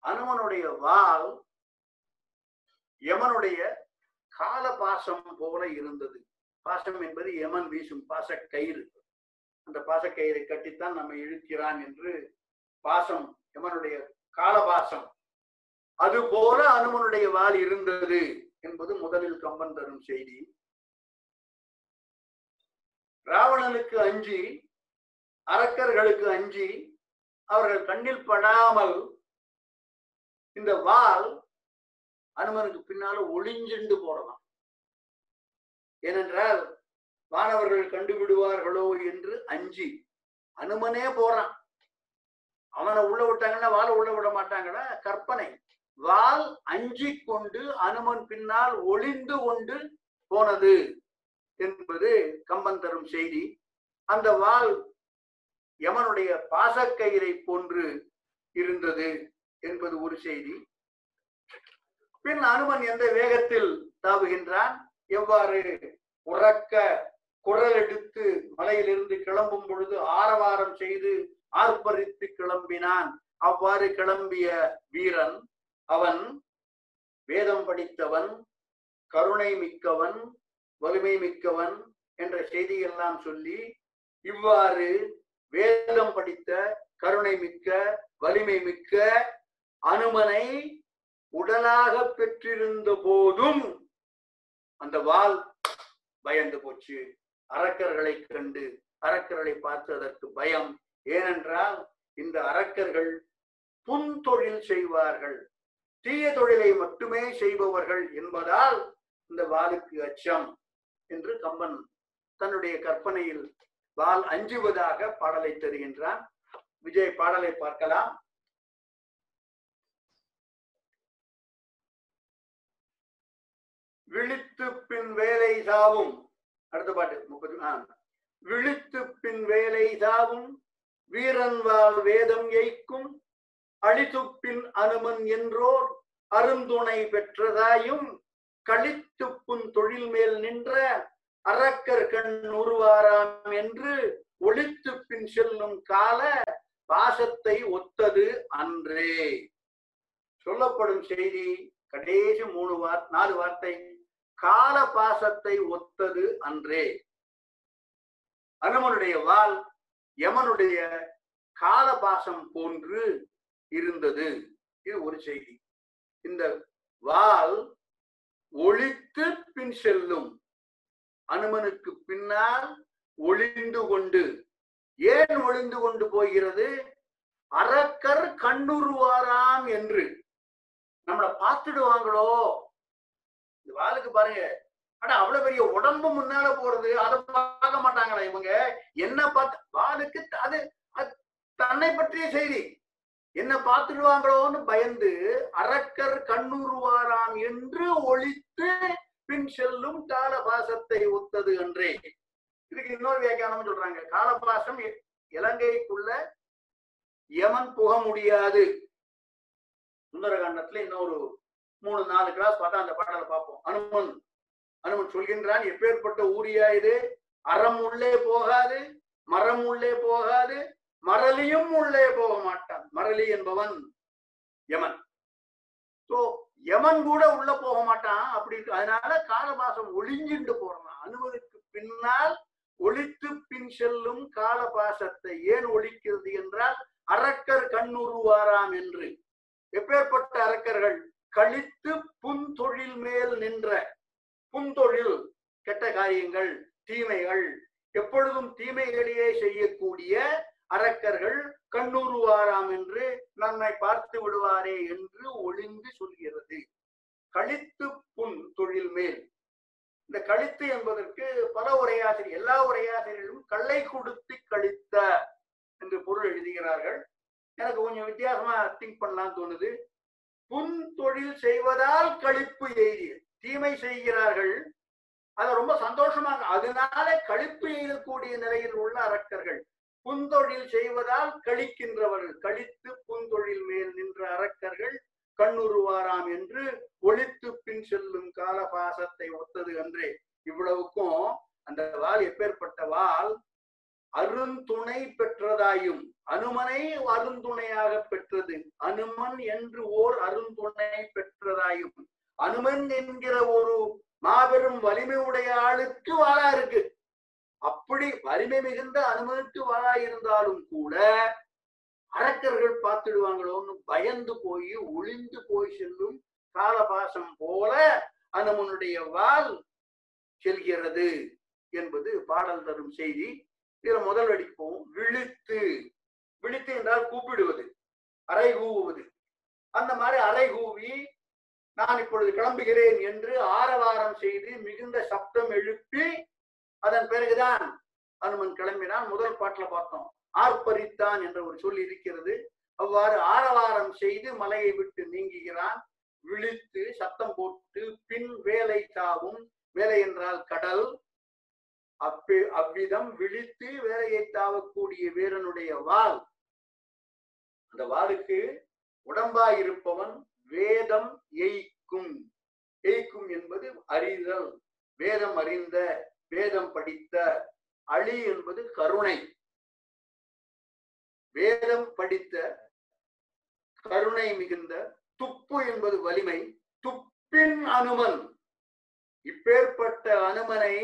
அனுமனுடைய வாள் யமனுடைய கால பாசம் போல இருந்தது. பாசம் என்பது யமன் வீசும் பாசக்கயிறு. அந்த பாசக்கயிறை கட்டித்தான் நம்ம இழுக்கிறான் என்று பாசம் யமனுடைய காலபாசம். அது போல அனுமனுடைய வாள் இருந்தது என்பது முதலில் கம்பன் தரும் செய்தி. ராவணனுக்கு அஞ்சி அரக்கர்களுக்கு அஞ்சி அவர்கள் கண்ணில் படாமல் இந்த வாள் அனுமனுக்கு பின்னால ஒளிஞ்சுண்டு போறதாம் ஏனென்றால் வானவர்கள் கண்டுவிடுவார்களோ என்று அஞ்சி அனுமனே போறான். அவனை உள்ள விட்டாங்கன்னா வாழ உள்ள விட மாட்டாங்கன்னா கற்பனை. வால் அஞ்சி கொண்டு அனுமன் பின்னால் ஒளிந்து கொண்டு போனது என்பது கம்பன் தரும் செய்தி. அந்த வால் யமனுடைய பாசக்கயிறை போன்று இருந்தது என்பது ஒரு செய்தி. பின் அனுமன் எந்த வேகத்தில் தாவுகின்றான்? எவ்வாறு உறக்க குரல் எடுத்து மலையிலிருந்து கிளம்பும் பொழுது ஆரவாரம் செய்து ஆர்ப்பரித்து கிளம்பினான். அவ்வாறு கிளம்பிய வீரன் அவன் வேதம் படித்தவன் கருணை மிக்கவன் வலிமை மிக்கவன் என்ற செய்தியெல்லாம் சொல்லி இவ்வாறு வேதம் படித்த கருணை மிக்க வலிமை மிக்க அனுமனை உடலாக பெற்றிருந்த போதும் அந்த வாள் பயந்து போச்சு. அரக்கர்களை கண்டு அரக்கர்களை பார்த்ததற்கு பயம். ஏனென்றால் இந்த அரக்கர்கள் புன்தொழில் செய்வார்கள். தீய தொழிலை மட்டுமே செய்பவர்கள் என்பதால் இந்த வாளுக்கு அச்சம் என்று கம்பன் தன்னுடைய கற்பனையில் வால் அஞ்சுவதாக பாடலை தருகின்றான். விஜய் பாடலை பார்க்கலாம். விழித்து பின் வேலை சாவும். அடுத்த பாட்டு முப்பது விழித்து பின் வேலை சாவும். வீரன் வாழ் வேதம் எய்க்கும். அழித்துப்பின் அனுமன் என்றோர். அருந்துணை பெற்றதாயும். கழித்து புன் தொழில் மேல் நின்ற. அரக்கர் கண் உருவாராம் என்று ஒளித்து பின் செல்லும் கால பாசத்தை ஒத்தது அன்றே. சொல்லப்படும் செய்தி கடைசி மூணு வார் நாலு வார்த்தை கால பாசத்தை ஒத்தது அன்றே. அனுமனுடைய வாள் யமனுடைய கால பாசம் போன்று இருந்தது. இது ஒரு செய்தி. இந்த வால் ஒழித்து பின் செல்லும் அனுமனுக்கு பின்னால் ஒளிந்து கொண்டு. ஏன் ஒளிந்து கொண்டு போகிறது? அரக்கர் கண்ணுருவாராம் என்று. நம்மளை பார்த்துடுவாங்களோ? இந்த வாளுக்கு பாருங்க. ஆனா அவ்வளவு பெரிய உடம்பு முன்னால போறது அதை பார்க்க மாட்டாங்களா இவங்க? என்ன பார்த்து வாளுக்கு அது தன்னை பற்றிய செய்தி. என்ன பார்த்துடுவாங்களோன்னு பயந்து அரக்கர் கண்ணுருவாராம் என்று ஒழித்து பின் செல்லும் காலபாசத்தை ஒத்தது என்றே. இதுக்கு இன்னொரு வியாக்கியானம் சொல்றாங்க. காலபாசம் இலங்கைக்குள்ள யமன் புக முடியாது. சுந்தரகாண்டத்துல இன்னொரு மூணு நாலு கிளாஸ் பார்த்தா அந்த பாடலை பார்ப்போம். அனுமன் அனுமன் சொல்கின்றான் எப்பேற்பட்ட ஊரியா இது? அறம் உள்ளே போகாது மரம் உள்ளே போகாது மரளியும் உள்ளே போக மாட்டான். மரளி என்பவன் யமன் யமன் கூட உள்ள போக மாட்டான் அப்படி அதனால காலபாசம் ஒளிஞ்சிண்டு போறான் அனுமதிக்கு பின்னால் ஒழித்து பின் செல்லும் காலபாசத்தை ஏன் ஒழிக்கிறது என்றால் அரக்கர் கண்ணுருவாராம் என்று. எப்பேற்பட்ட அரக்கர்கள் கழித்து புன்தொழில் மேல் நின்ற புன்தொழில் கெட்ட காரியங்கள் தீமைகள் எப்பொழுதும் தீமைகளையே செய்யக்கூடிய அரக்கர்கள் கண்ணுருவாராம் என்று நன்மை பார்த்து விடுவாரே என்று ஒளிந்து சொல்கிறது. கழித்து புன் தொழில் மேல். இந்த கழித்து என்பதற்கு பல உரையாசிரியர் எல்லா உரையாசிரியர்களும் கல்லை கொடுத்து கழித்த என்று பொருள் எழுதுகிறார்கள். எனக்கு கொஞ்சம் வித்தியாசமா திங்க் பண்ணலாம் தோணுது. புன் தொழில் செய்வதால் கழிப்பு எய்தி தீமை செய்கிறார்கள். அதை ரொம்ப சந்தோஷமாக அதனால கழிப்பு எய்தக்கூடிய நிலையில் உள்ள அரக்கர்கள். புந்தொழில் செய்வதால் கழிக்கின்றவர்கள் கழித்து புந்தொழில் மேல் நின்ற அரக்கர்கள் கண்ணுருவாராம் என்று ஒழித்து பின் செல்லும் காலபாசத்தை ஒத்தது அன்றே. இவ்வளவுக்கும் அந்த வால் எப்பேற்பட்ட வால்? அருந்துணை பெற்றதாயும் அனுமனை அருந்துணையாக பெற்றது. அனுமன் என்று ஓர் அருந்துணை பெற்றதாயும் அனுமன் என்கிற ஒரு மாபெரும் வலிமை உடைய ஆளுக்கு வாழா இருக்கு. அப்படி வலிமை மிகுந்த அனுமனுக்கு இருந்தாலும் கூட அரக்கர்கள் பார்த்துடுவாங்களோன்னு பயந்து போய் ஒளிந்து போய் செல்லும் காலபாசம் போல அனுமனுடைய வாள் செல்கிறது என்பது பாடல் தரும் செய்தி. இதுல முதல் அடிக்கு போவோம். விழுத்து. விழித்து என்றால் கூப்பிடுவது அறை கூவுவது. அந்த மாதிரி அறை கூவி நான் இப்பொழுது கிளம்புகிறேன் என்று ஆரவாரம் செய்து மிகுந்த சப்தம் எழுப்பி அதன் பிறகுதான் அனுமன் கிளம்பினான். முதல் பாட்டுல பார்த்தோம் ஆர்ப்பரித்தான் என்ற ஒரு சொல் இருக்கிறது. அவ்வாறு ஆரவாரம் செய்து மலையை விட்டு நீங்குகிறான். விழித்து சத்தம் போட்டு பின் வேலை தாவும் வேலை என்றால் கடல். அப்பே அவ்விதம் விழித்து வேலையை தாவக்கூடிய வீரனுடைய வாள். அந்த வாளுக்கு உடம்பாய் இருப்பவன் வேதம் எய்க்கும். எய்க்கும் என்பது அறிதல் வேதம் அறிந்த வேதம் படித்த அழி என்பது கருணை. வேதம் படித்த கருணை மிகுந்த துப்பு என்பது வலிமை துப்பின் அனுமன். இப்பேற்பட்ட அனுமனை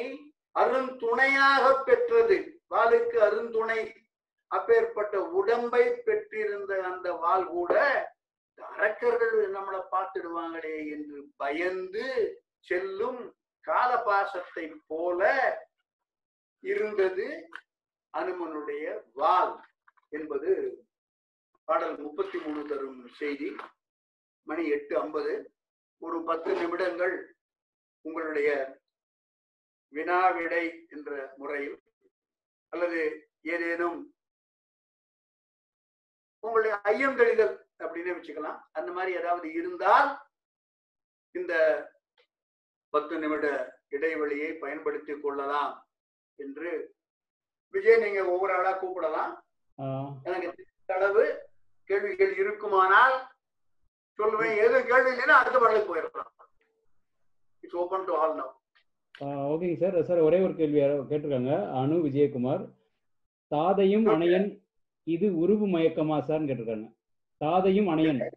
அருந்துணையாக பெற்றது. வாளுக்கு அருந்துணை. அப்பேற்பட்ட உடம்பை பெற்றிருந்த அந்த வாள் கூட அரக்கர்கள் நம்மளை பார்த்துடுவாங்களே என்று பயந்து செல்லும் காலபாசத்தை போல இருந்தது அனுமனுடைய வாள் என்பது பாடல் முப்பத்தி மூணு தரும் செய்தி மணி எட்டு ஐம்பது. ஒரு பத்து நிமிடங்கள் உங்களுடைய வினாவிடை என்ற முறையில் அல்லது ஏதேனும் உங்களுடைய ஐயம் தெளிதல் அப்படின்னு வச்சுக்கலாம். அந்த மாதிரி ஏதாவது இருந்தால் இந்த பத்து நிமிட இடைவெளியை பயன்படுத்திக் கொள்ளலாம் என்று விஜய் நீங்க ஒவ்வொரு ஆளா கூப்பிடலாம். எனக்கு அளவு கேள்விகள் இருக்குமானால் சொல்லுவேன். எதுவும் கேள்வி இல்லைன்னா அடுத்த பாடலுக்கு போயிடலாம். It's open to all now ஓகேங்க சார் சார் ஒரே ஒரு கேள்வி கேட்டிருக்காங்க. அனு விஜயகுமார். தாதையும். அணையன் இது உருவு மயக்கமா சார்னு கேட்டிருக்காங்க. தாதையும் அணையன்.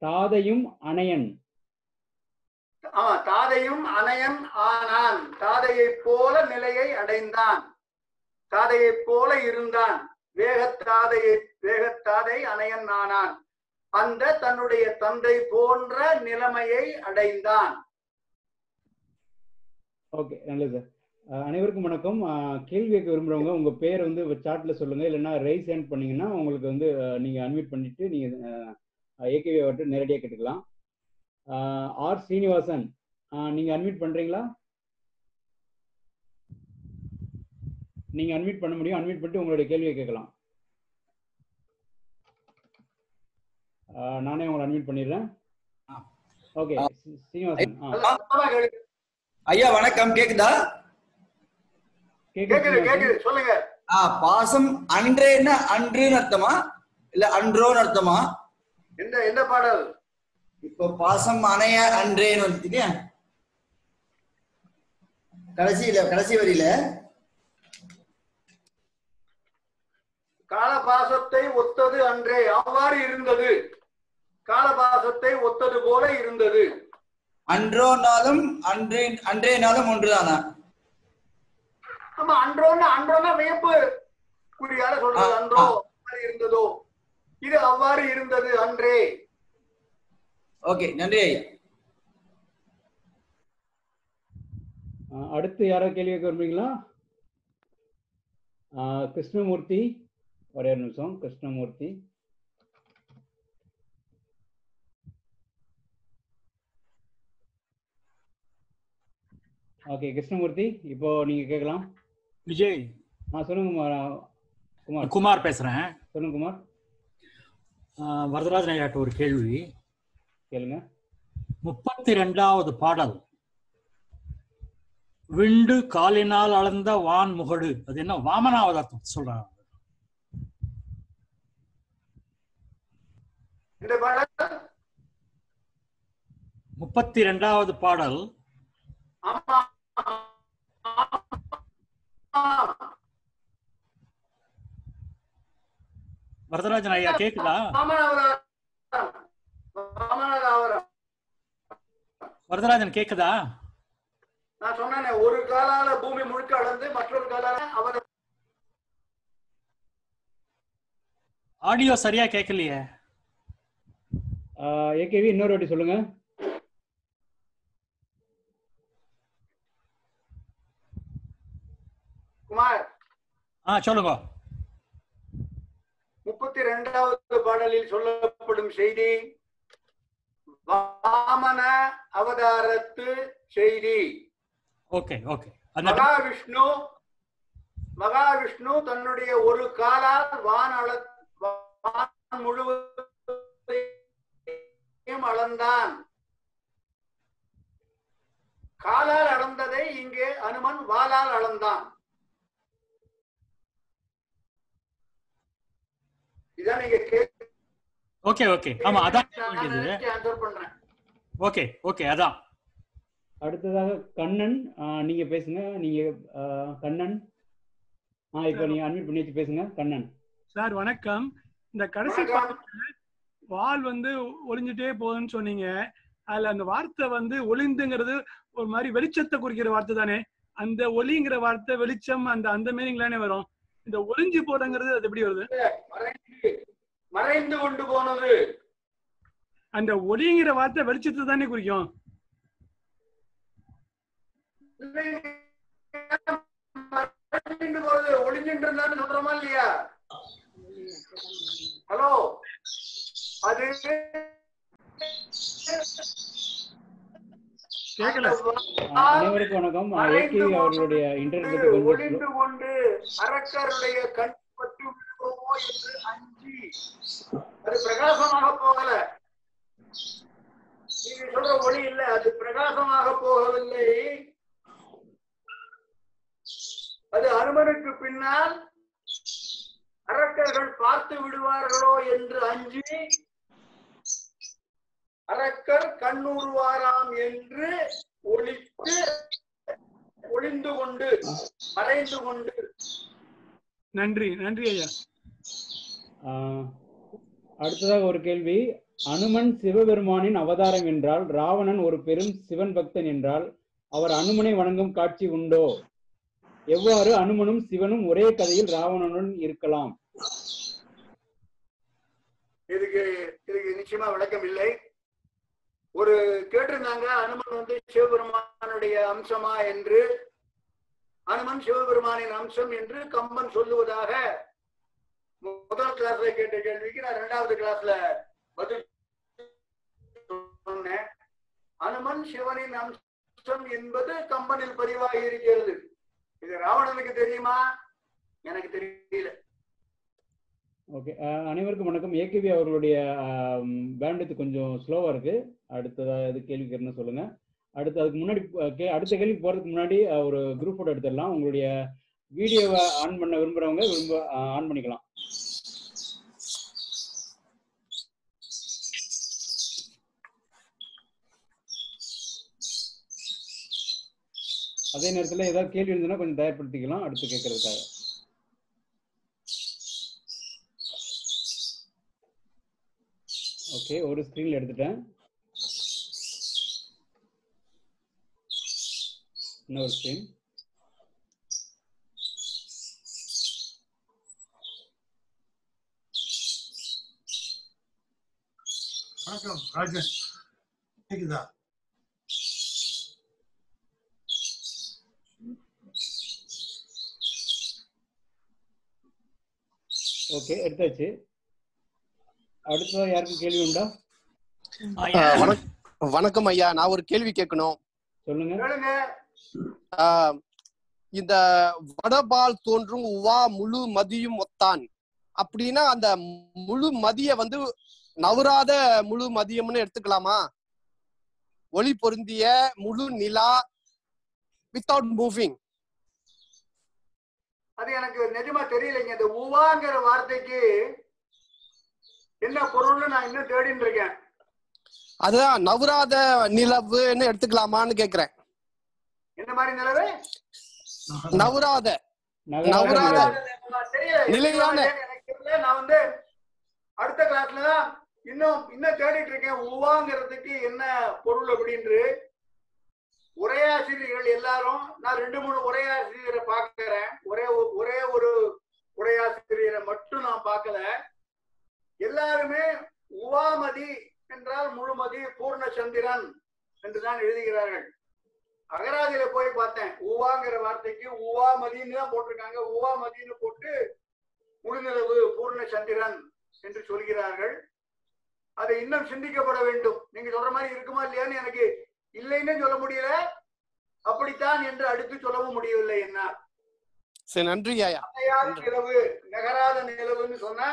தாதையும் அணையன். தாதையும் அணையன் ஆனான். தாதையைப் போல நிலையை அடைந்தான். தாதையைப் போல இருந்தான். வேகத்தாதையை வேகத்தாதை அணையன் ஆனான். அந்த தன்னுடைய தந்தை போன்ற நிலைமையை அடைந்தான். ஓகே நல்லது. சார் அனைவருக்கும் வணக்கம். கேள்வி கேட்க விரும்புறவங்க உங்க பேர் வந்து சாட்ல சொல்லுங்க. இல்லைன்னா ரைஸ் ஹேண்ட் பண்ணீங்கன்னா உங்களுக்கு வந்து நீங்க அன்மியூட் பண்ணிட்டு நீங்க ஏகேவி அவர்கிட்ட நேரடியாக கேட்டுக்கலாம். ஆர் ஸ்ரீனிவாசன் நீங்க அன்மியூட் பண்றீங்களா? நீங்க அன்மியூட் பண்ண முடியும். அன்மியூட் பண்ணிட்டு உங்களுடைய கேள்வியை கேட்கலாம். நானே உங்களை அன்மியூட் பண்ணிடுறேன். ஓகே கேளு. ஐயா வணக்கம். கேக்குதா? கேக்குது கேக்குது சொல்லுங்க. ஆ பாசம் அன்றேன்னா அன்றுன்னு அர்த்தமா? இல்ல அன்றோன்னு அர்த்தமா? எந்த எந்த பாடல்? இப்போ பாசம் அணைய அன்றேன்னு வந்து இல்லையா கடைசியில கடைசி வரியில? காலபாசத்தை ஒத்தது அன்றே அவ்வாறு இருந்தது. காலபாசத்தை ஒத்தது போல இருந்தது. அன்றோனாலும் அன்றே அன்றேனாலும் ஒன்றுதானா? ஆமா அன்றோன்னு அன்றோன்னா வியப்பு. குறியால சொல்றது அன்றோ இருந்ததோ. இது அவ்வாறு இருந்தது அன்றே. ஓகே நன்றி ஐயா. அடுத்து யாராவது கேள்வி கேட்க விரும்புறீங்களா? கிருஷ்ணமூர்த்தி ஒரே நிமிஷம் கிருஷ்ணமூர்த்தி. ஓகே கிருஷ்ணமூர்த்தி இப்போ நீங்க கேட்கலாம். விஜய். ஆ சொல்லுங்க குமார். குமார். பேசுறேன். சொல்லுங்க குமார். வரதராஜன் ஐயாட்ட ஒரு கேள்வி. கேளுங்க. முப்பத்தி ரெண்டாவது பாடல். விண்டு காலினால் அளந்த வான் முகடு. அது என்ன? வாமனாவதார்த்தம் சொல்றாங்க. முப்பத்தி ரெண்டாவது பாடல். வரதராஜன் ஐயா கேக்குதா. வரதராஜன் கேக்குதா? நான் சொன்னேனே ஒரு காலால பூமி முழுக்க அளந்து மற்றொரு காலால அவர் ஆடியோ சரியா கேட்கலையே. ஏகேவி இன்னொரு வாட்டி சொல்லுங்க. குமார் ஆ சொல்லுங்க. முப்பத்தி ரெண்டாவது பாடலில் சொல்லப்படும் செய்தி வாமன அவதாரத்து செய்தி. Okay okay. மகாவிஷ்ணு மகாவிஷ்ணு தன்னுடைய ஒரு காலால் வான் அள வான் முழுவதையும் அளந்தான். காலால் அளந்ததை இங்கே அனுமன் வாளால் அளந்தான். இதான் நீங்க ஓகே ஓகே. ஆமா அதான் ஓகே ஓகே அதான். அடுத்ததாக கண்ணன் ஆஹ் நீங்க பேசுங்க. நீங்க ஆஹ் கண்ணன். ஆ இப்போ நீங்க அன்மியூட் பண்ணி வச்சு பேசுங்க. கண்ணன். சார் வணக்கம். இந்த கடைசி வால் வந்து ஒளிஞ்சுட்டே போகுதுன்னு சொன்னீங்க. அதுல அந்த வார்த்தை வந்து ஒளிந்துங்கிறது ஒரு மாதிரி வெளிச்சத்தை குறிக்கிற வார்த்தை தானே? அந்த ஒளிங்கிற வார்த்தை வெளிச்சம் அந்த அந்த மீனிங்லானே வரும். இந்த ஒளிஞ்சு போறங்கிறது அது எப்படி வருது? மறைந்து மறைந்து கொண்டு போனது. அந்த ஒளிங்கிற வார்த்தை வெளிச்சத்தை தானே குறிக்கும். மறைந்து போறது ஒளிஞ்சிட்டு இருந்தான்னு சொல்றோமா இல்லையா ஹலோ அது கேட்கல ஆஹ் அனைவருக்கும் வணக்கம் ஏகேவி அவர்களுடைய இன்டர்நெட் பத்தி கொஞ்சம் slow. ஒளிந்து கொண்டு அரக்கருடைய கண் பட்டு விடுவோமோ என்று அஞ்சி. அது பிரகாசமாக போகல. நீங்க சொல்ற ஒளி இல்ல. அது பிரகாசமாக போகவில்லை. அது அனுமனுக்கு பின்னால் அரக்கர்கள் பார்த்து விடுவார்களோ என்று அஞ்சி அரக்கர் கண்ணுறுவாராம் என்று ஒளித்து ஒளிந்து கொண்டு மறைந்து கொண்டு. நன்றி நன்றி ஐயா. ஆஹ் அடுத்ததாக ஒரு கேள்வி. அனுமன் சிவபெருமானின் அவதாரம் என்றால் ராவணன் ஒரு பெரும் சிவன் பக்தன் என்றால் அவர் அனுமனை வணங்கும் காட்சி உண்டோ? எவ்வாறு அனுமனும் சிவனும் ஒரே கதையில் ராவணனுடன் இருக்கலாம்? இதுக்கு இதுக்கு நிச்சயமா விளக்கம் இல்லை. ஒரு கேட்டிருந்தாங்க அனுமன் வந்து சிவபெருமானுடைய அம்சமா என்று. அனுமன் சிவபெருமானின் அம்சம் என்று கம்பன் சொல்லுவதாக முதல் கிளாஸ்ல கேட்ட கேள்விக்கு நான் இரண்டாவது கிளாஸ்ல பதில் சொன்னேன். அனுமன் சிவனின் அம்சம் என்பது கம்பனில் பதிவாகி இருக்கிறது. இது ராவணனுக்கு தெரியுமா? எனக்கு தெரியல. ஓகே அனைவருக்கும் வணக்கம். ஏகேபி அவர்களுடைய பேண்டத்து கொஞ்சம் ஸ்லோவா இருக்கு. அடுத்ததா எது கேள்வி என்ன சொல்லுங்க. அடுத்து அதுக்கு முன்னாடி கே- அடுத்த கேள்வி போறதுக்கு முன்னாடி ஒரு குரூப் போட்டோ எடுத்துடலாம். உங்களுடைய வீடியோவை ஆன் பண்ண விரும்புறவங்க விரும்ப ஆன் பண்ணிக்கலாம். அதே நேரத்தில் ஏதாவது கேள்வி இருந்ததுன்னா கொஞ்சம் தயார்படுத்திக்கலாம் அடுத்து கேட்கறதுக்காக. ஓகே ஒரு ஸ்க்ரீன்ல எடுத்துட்டேன். இன்னொரு ஸ்க்ரீன் வணக்கம் ராஜேஷ். கேக்குதா? ஓகே எடுத்தாச்சு. அடுத்ததா யாருக்கும் கேள்வி உண்டா? வணக்கம் ஐயா. நான் ஒரு கேள்வி கேட்கணும். சொல்லுங்க. இந்த வடபால் தோன்றும் உவா முழு மதியும் ஒத்தான். அப்படின்னா அந்த முழு மதிய வந்து நவராத முழு மதியம்னு எடுத்துக்கலாமா? ஒளி பொருந்திய முழு நிலா வித்தவுட் மூவிங் அது எனக்கு நிஜமா தெரியலைங்க. இந்த உவாங்கிற வார்த்தைக்கு என்ன பொருள்னு நான் இன்னும் தேடின்னு இருக்கேன். அதுதான் நவராத நிலவுன்னு எடுத்துக்கலாமான்னு கேக்குறேன். என்ன மாதிரி நிலவு? நவராத. நவராத நிலையான. நான் வந்து அடுத்த கிளாஸ்ல தான் இன்னும் இன்னும் தேடிட்டு இருக்கேன். உவாங்கிறதுக்கு என்ன பொருள் அப்படின்னு உரையாசிரியர்கள் எல்லாரும் நான் ரெண்டு மூணு உரையாசிரியரை பார்க்கிறேன். ஒரே ஒ- ஒரே ஒரு உரையாசிரியரை மட்டும் நான் பார்க்கல. எல்லாருமே உவாமதி என்றால் முழுமதி பூர்ண சந்திரன் என்றுதான் எழுதுகிறார்கள். அகராதியில போய் பார்த்தேன். உவாங்கிற வார்த்தைக்கு உவாமதின்னு தான் போட்டிருக்காங்க. உவாமதின்னு போட்டு முழுநிலவு பூர்ண சந்திரன் என்று சொல்கிறார்கள். அதை இன்னும் சிந்திக்கப்பட வேண்டும். நீங்க சொல்ற மாதிரி இருக்குமா இல்லையான்னு எனக்கு இல்லைன்னு சொல்ல முடியல. அப்படித்தான் என்று அடுத்து சொல்லவும் முடியவில்லை என்ன சரி நன்றி ஐயா. அணையாத நிலவு நகராத நிலவுன்னு சொன்னா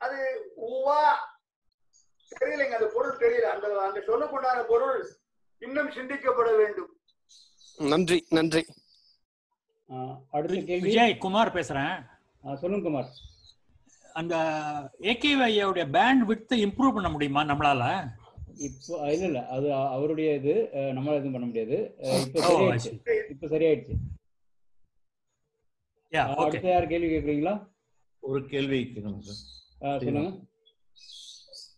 அது உவா. தெரியலைங்க அந்த பொருள் தெரியல. அந்த அந்த சொல்லக்குண்டான பொருள் இன்னும் சிந்திக்கப்பட வேண்டும். நன்றி நன்றி. ஆஹ், அடுத்த விஜய் குமார் பேசுறேன். ஆஹ், சொல்லுங்க குமார். அந்த ஏகேவையோடைய பேண்ட் விட்டு இம்ப்ரூவ் பண்ண முடியுமா நம்மளால? இப்போ இல்ல இல்ல. அது அவருடைய இது நம்மளால எதுவும் பண்ண முடியாது. அஹ், இப்போ சரியாயிடுச்சு இப்போ சரியாயிடுச்சு யா ஆஹ், ஓகே அடுத்த யார் கேள்வி கேக்குறீங்களா ஒரு கேள்வி சார் சொல்லுங்க.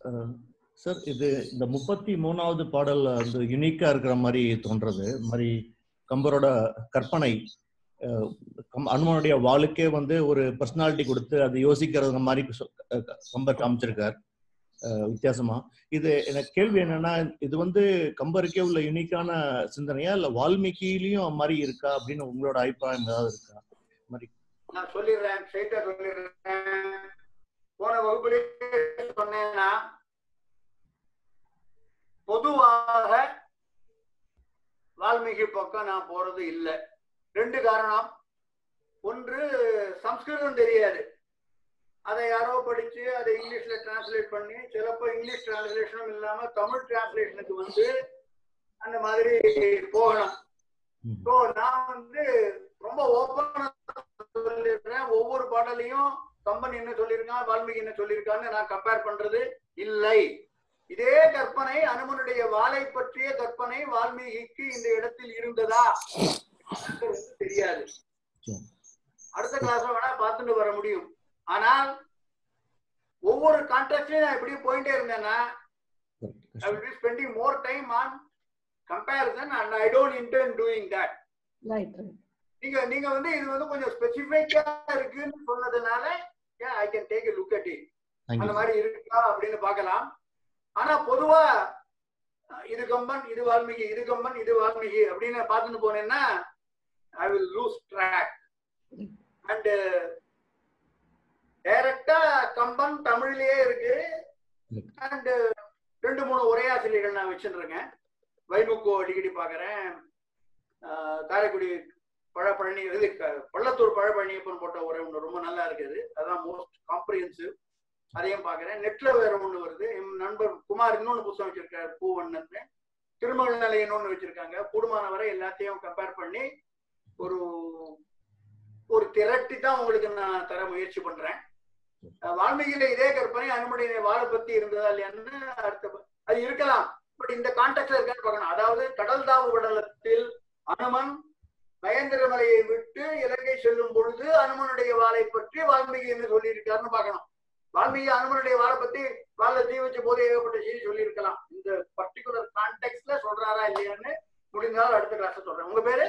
அஹ், சார் இது இந்த முப்பத்தி மூணாவது பாடல் வந்து யுனிக்கா இருக்கிற மாதிரி தோன்றது. இந்த மாதிரி கம்பரோட கற்பனை. அனுமனுடைய வாளுக்கே வந்து ஒரு பர்சனாலிட்டி கொடுத்து அது யோசிக்கிறது மாதிரி கம்பர் காமிச்சிருக்கார். வித்தியாசமா? இது எனக்கு கேள்வி என்னன்னா இது வந்து கம்பருக்கே உள்ள யுனிக்கான சிந்தனையா? இல்ல வால்மீகிலையும் மாதிரி இருக்கா? அப்படின்னு உங்களோட அபிப்பிராயம் ஏதாவது இருக்கா? மாதிரி. நான் சொல்லிடுறேன் ஸ்ட்ரைட்டா சொல்லிடுறேன். போன வகுப்புலேயே சொன்னேன்னா பொதுவாக வால்மீகி பக்கம் நான் போறது இல்லை. ரெண்டு காரணம். ஒன்று சம்ஸ்கிருதம் தெரியாது. அதை யாரோ படிச்சு அதை இங்கிலீஷ்ல டிரான்ஸ்லேட் பண்ணி சிலப்போ இங்கிலீஷ் டிரான்ஸ்லேஷனும் இல்லாம தமிழ் டிரான்ஸ்லேஷனுக்கு வந்து அந்த மாதிரி போகணும் ம். ஸோ நான் வந்து ரொம்ப ஓப்பனா சொல்லிடுறேன். ஒவ்வொரு பாடலையும் கம்பன் என்ன சொல்லியிருக்கான் வால்மீகி என்ன சொல்லியிருக்கான்னு நான் கம்பேர் பண்றது இல்லை. இதே கற்பனை அனுமனுடைய வாளை பற்றிய கற்பனை வால்மீகிக்கு இந்த இடத்தில் இருந்ததா? தெரியாது. அடுத்த கிளாஸ்ல வேணா பார்த்துட்டு வர முடியும். ஆனால் ஒவ்வொரு கான்டாக்ட்லயும் நான் இப்படியே போயிட்டே இருந்தேன்னா I will be spending more time on comparison and I don't intend doing that. Right, right. நீங்க நீங்க வந்து இது வந்து கொஞ்சம் ஸ்பெசிஃபிக்கா இருக்குன்னு சொன்னதுனால yeah, I can take a look at it. Thank you அந்த மாதிரி இருக்கா அப்படின்னு பார்க்கலாம் ஆனா பொதுவா இது கம்பன் இது வால்மீகி இது கம்பன் இது வால்மீகி அப்படின்னு பார்த்துட்டு போனேன்னா I will lose track and டைரக்டா கம்பன் தமிழ்லயே இருக்கு. அண்ட் ரெண்டு மூணு உரையாசிரியர்கள் நான் வச்சுருக்கேன். வைமுக்கோ அடிக்கடி பார்க்குறேன் காரைக்குடி பழப்பழனி இது க- பள்ளத்தூர் பழப்பழனியப்பன் போட்ட உரை ஒன்று ரொம்ப நல்லா இருக்குது. அதான் மோஸ்ட் காம்ப்ரிஹென்சிவ் அதையும் பார்க்குறேன் நெட்ல வேற ஒன்று வருது. என் நண்பர் குமார் இன்னொன்று புத்தகம் வச்சிருக்காரு பூவண்ணன் திருமகள் நிலை இன்னொன்று வச்சிருக்காங்க. கூடுமான வரை எல்லாத்தையும் கம்பேர் பண்ணி ஒரு ஒரு திரட்டி தான் உங்களுக்கு நான் தர முயற்சி பண்றேன். வால்மீகியில இதே கற்பனை அனுமதியை வாழ பத்தி இருந்ததா இல்லையான்னு அடுத்த அது இருக்கலாம். பட் இந்த கான்டெக்ட்ல இருக்கான்னு பார்க்கணும். அதாவது கடல் தாவு படலத்தில் அனுமன் மகேந்திர மலையை விட்டு இலங்கை செல்லும் பொழுது அனுமனுடைய வாளை பற்றி வால்மீகி என்ன சொல்லியிருக்காருன்னு பார்க்கணும். வால்மீகி அனுமனுடைய வாளை பத்தி வாழை தீ வச்ச போது ஏகப்பட்ட செய்தி சொல்லியிருக்கலாம். இந்த பர்டிகுலர் கான்டெக்ட்ல சொல்றாரா இல்லையான்னு முடிந்தால் அடுத்த கிளாஸ் சொல்றேன். உங்க பேரு?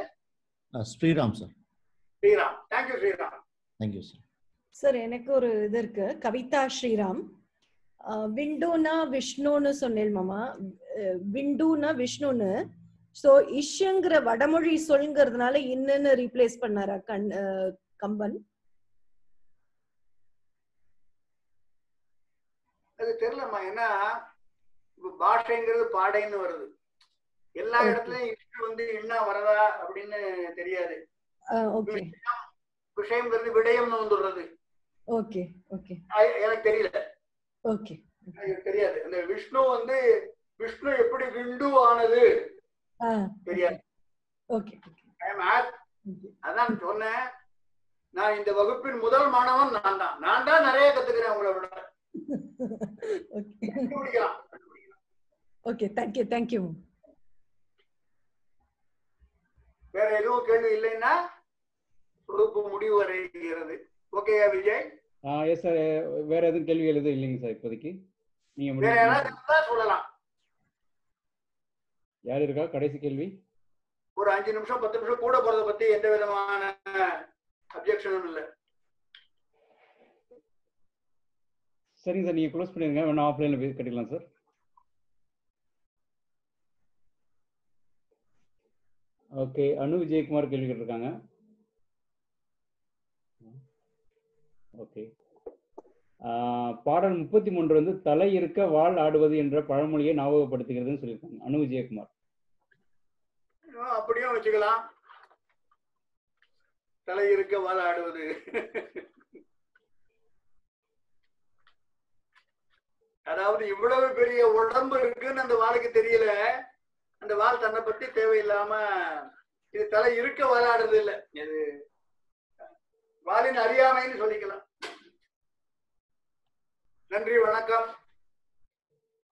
Sriram sir. Sriram. Thank you Sriram. Thank you sir sir எனக்கு ஒரு இது இருக்கு. கவிதா ஸ்ரீராம். விண்டுனா விஷ்ணுன்னு சொன்னேன் மாமா. விண்டுனா விஷ்ணுன்னு. சோ இஷ்யங்கிற வடமொழி சொல்ங்கிறதுனால இன்னுன்னு ரீப்ளேஸ் பண்ணாரா கண் கம்பன்? அது தெரியலம்மா. ஏன்னா பாஷைங்கிறது பாடைன்னு வருது. எல்லா. இடத்துலயும் இஷ்டு வந்து என்ன வரதா அப்படின்னு தெரியாது. விஷயம்ங்கிறது விடயம்னு வந்துடுறது. Okay okay. எனக்கு தெரியல. ஓகே எனக்கு தெரியாது. இந்த விஷ்ணு வந்து விஷ்ணு எப்படி விண்டு ஆனது தெரியாது. ஓகே அதான் சொன்னேன். நான் இந்த வகுப்பின் முதல் மாணவன் நான் தான். நான் தான் நிறைய கத்துக்கிறேன் உங்களை விட *laughs* ஓகே. கண்டுபிடிக்கலாம் ஓகே தேங்க்யூ தேங்க்யூ வேற எதுவும் கேள்வி இல்லைன்னா முடிவு வரைகிறது ஓகேயா விஜய் எஸ் சார் வேற எதுவும் கேள்விகள் எதுவும் இல்லைங்க சார் இப்போதைக்கு. நீங்க சொல்லலாம். யார் இருக்கா? கடைசி கேள்வி. ஒரு அஞ்சு நிமிஷம் பத்து நிமிஷம் கூட போறத பத்தி எந்த விதமான அப்ஜெக்ஷனும் இல்லை. சரிங்க சார் நீங்க க்ளோஸ் பண்ணிருங்க வேணா ஆஃப்லைன்ல போய் கட்டிக்கலாம் சார் ஓகே அனு விஜயகுமார் கேள்வி கேட்டிருக்காங்க. ஓகே. பாடல் முப்பத்தி மூன்று வந்து தலை இருக்க வாழ் ஆடுவது என்ற பழமொழியை ஞாபகப்படுத்துகிறதுன்னு சொல்லியிருக்காங்க. அனு விஜயகுமார். அப்படியும் வச்சுக்கலாம். தலை இருக்க வாழ் ஆடுவது. அதாவது இவ்வளவு பெரிய உடம்பு இருக்குன்னு அந்த வாளுக்கு தெரியல. அந்த வால் தன்னை பத்தி தேவையில்லாம இது தலை இருக்க வாழாடுறது இல்ல. இது வாலின் அறியாமைன்னு சொல்லிக்கலாம். நன்றி வணக்கம்.